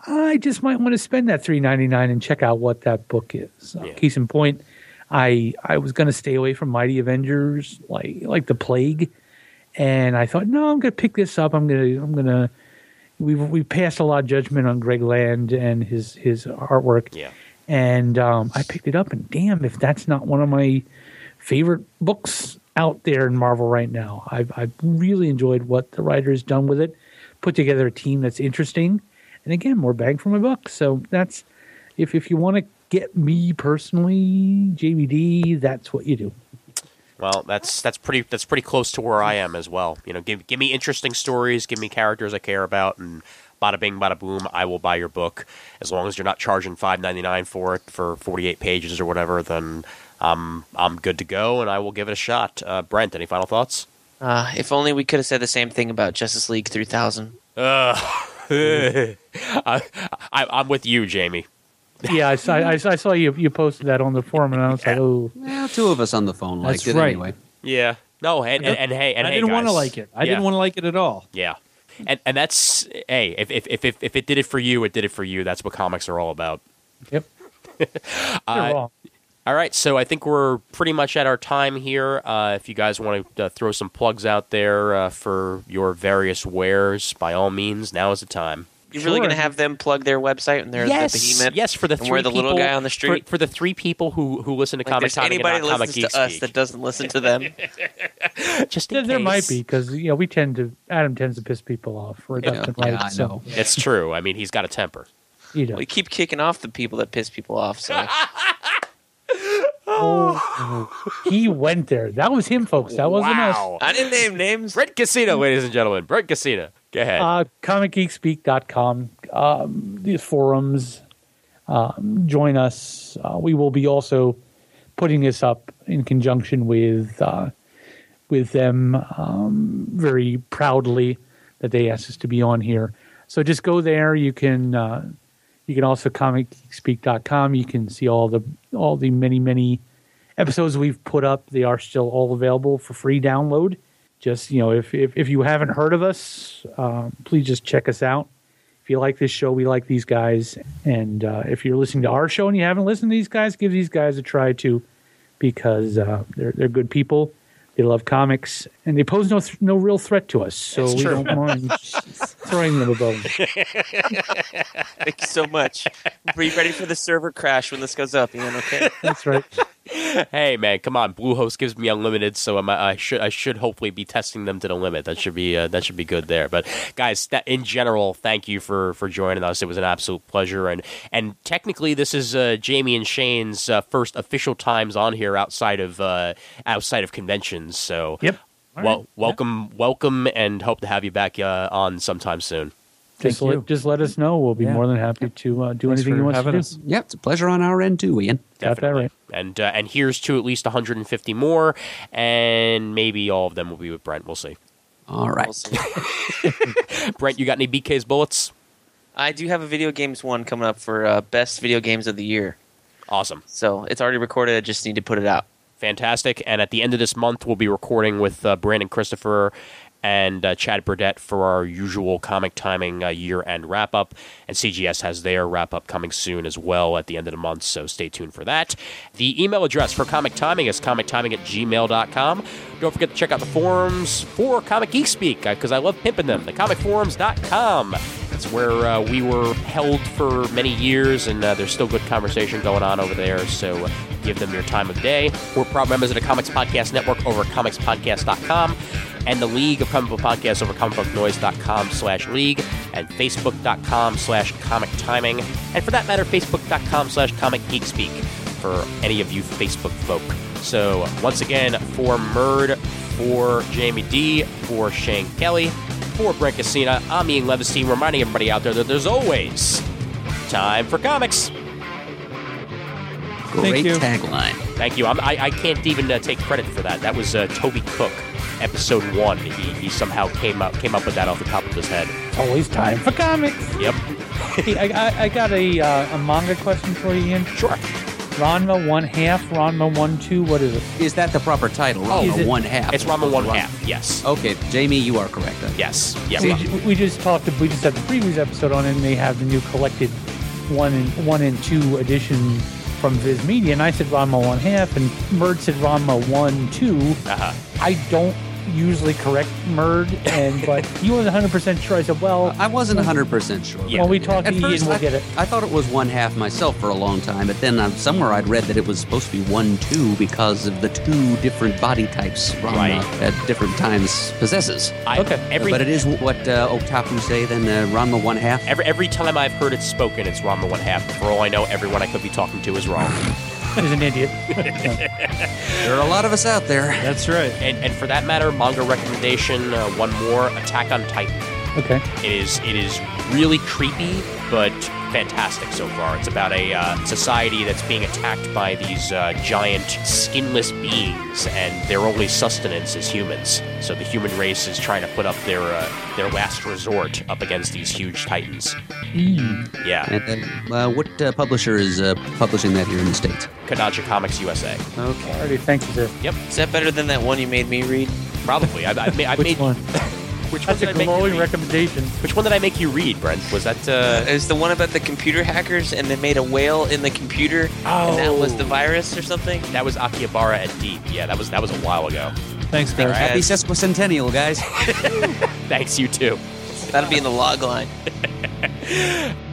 I just might want to spend that three ninety nine and check out what that book is. Uh, case in point, I I was going to stay away from Mighty Avengers like like the plague, and I thought, no, I'm going to pick this up. I'm going to I'm going to. We we passed a lot of judgment on Greg Land and his his artwork Yeah. and um, I picked it up, and damn, if that's not one of my favorite books out there in Marvel right now. I've I've really enjoyed what the writer has done with it, put together a team that's interesting, and again, more bang for my buck. So that's if if you want to get me personally, JVD, that's what you do. Well, that's that's pretty that's pretty close to where I am as well. You know, give give me interesting stories, give me characters I care about, and bada bing, bada boom, I will buy your book as long as you're not charging five ninety nine for it for forty eight pages or whatever. Then I'm I'm good to go, and I will give it a shot. Uh, Brent, any final thoughts? Uh, if only we could have said the same thing about Justice League 3000. I, I, I'm with you, Jamie. Yeah, I saw I, I saw you you posted that on the forum, and I was like, oh, Well, two of us on the phone liked That's it right. anyway. Yeah. No, and and, and hey, and I hey, didn't want to like it. I Yeah. didn't want to like it at all. Yeah. And and that's hey, if if if if, if it did it for you, it did it for you. That's what comics are all about. yep, you're Uh, wrong. All right, so I think we're pretty much at our time here. Uh, if you guys want to uh, throw some plugs out there uh, for your various wares, by all means, now is the time. You're really going to have them plug their website and they're yes, the behemoth? yes, for the and three we're the little guy on the street? For, the three people who who listen to Like, comics, there's anybody that comic listens geek to us speak. that doesn't listen to them. just in There, there might be because you know we tend to Adam tends to piss people off for Yeah, left yeah, right. I so. It's true. I mean, he's got a temper. You know. we keep kicking off the people that piss people off. So Oh, he went there. That was him, folks. That wasn't us. wow. I didn't name names. Brent Casino, ladies and gentlemen. Brent Casino. Go ahead. Uh, ComicGeekspeak.com, um, these forums. Um, join us. Uh, we will be also putting this up in conjunction with uh, with them um, very proudly that they asked us to be on here. So just go there. You can uh, you can also comicgeekspeak.com. You can see all the all the many many episodes we've put up. They are still all available for free download. Just you know, if if, if you haven't heard of us, uh, please just check us out. If you like this show, we like these guys. And uh, if you're listening to our show and you haven't listened to these guys, give these guys a try too, because uh, they're they're good people. They love comics and they pose no th- no real threat to us. So That's we true. don't mind throwing them a bone. Thank you so much. Be ready for the server crash when this goes up, Ian. Okay. That's right. Hey man, come on! Bluehost gives me unlimited, so I'm, I should I should hopefully be testing them to the limit. That should be uh, that should be good there. But guys, that, in general, thank you for for joining us. It was an absolute pleasure, and and technically, this is uh, Jamie and Shane's uh, first official times on here outside of uh, outside of conventions. So Yep. well, welcome, welcome, and hope to have you back uh, on sometime soon. Just Thank you. let, just let us know. We'll be Yeah. more than happy to uh, do Thanks anything you want to having do. us. Yeah, it's a pleasure on our end too, Ian. Got that right. And uh, and here's to at least 150 more, and maybe all of them will be with Brent. We'll see. All right. We'll see. Brent, you got any BK's bullets? I do have a video games one coming up for uh, best video games of the year. Awesome. So it's already recorded. I just need to put it out. fantastic. And at the end of this month, we'll be recording with uh, Brandon Christopher and uh, Chad Burdett for our usual comic timing uh, year end wrap up. And CGS has their wrap up coming soon as well at the end of the month, so stay tuned for that. The email address for comic timing is comictiming at gmail.com. Don't forget to check out the forums for Comic Geek Speak because I love pimping them. The Thecomicforums.com. It's where uh, we were held for many years, and uh, there's still good conversation going on over there. So give them your time of day. We're proud members of the Comics Podcast Network over at comicspodcast.com and the League of Comic Book Podcasts over comicbooknoise.com slash league and facebook.com slash comic timing. And for that matter, facebook.com slash comic geek speak for any of you Facebook folk. So once again, for Murd, for Jamie D, for Shane Kelly, for Brent Casina, I'm Ian Levinstein, reminding everybody out there that there's always time for comics. Great you. tagline. Thank you. I'm, I, I can't even uh, take credit for that. That was uh, Toby Cook, episode one. He, he somehow came up came up with that off the top of his head. Always time for comics. Yep. Hey, I, I, I got a, uh, a manga question for you, Ian. Sure. Ranma one half, Ranma one two. What is it? Is that the proper title? Is Ranma it- one half. It's Rama one Ranma. half. Yes. Okay, Jamie, you are correct. Then. Yes. Yes. We, ju- we just talked. We just had the previous episode on, it, and they have the new collected one and one and two edition from Viz Media, and I said Ranma one half, and Murd said Ranma one two. Uh-huh. I don't usually correct Murd, and but he was 100 percent sure. I said, well, I wasn't 100% sure. Yeah. when we talk to At Ian, first, we'll I, get it. I thought it was one half myself for a long time, but then uh, somewhere I'd read that it was supposed to be one two because of the two different body types Rama Right. at different times possesses. I, Okay. Every, but it is what uh, Otaku say then, uh, Ranma one half. Every, every time I've heard it spoken, it's Rama one half. For all I know, everyone I could be talking to is wrong. Is an idiot. There are a lot of us out there. That's right. and, and for that matter, manga recommendation, uh, one more, Attack on Titan. Okay. It is it is really creepy, but fantastic so far. It's about a uh, society that's being attacked by these uh, giant skinless beings, and their only sustenance is humans. So the human race is trying to put up their uh, their last resort up against these huge titans. Yeah, And uh, uh, what uh, publisher is uh, publishing that here in the States? Kodansha Comics USA. Okay. Alrighty, thank you, sir. Yep, Is that better than that one you made me read? probably. I, I, ma- I Which made one? which one That's did a I make glowing recommendation. Which one did I make you read, Brent? Was that uh, It was the one about the computer hackers and they made a whale in the computer oh. and that was the Oh. virus or something? that was Akihabara at Deep? Yeah, that was that was a while ago. Thanks, guys. Happy sesquicentennial, guys. Thanks, you too. That'll be in the log line.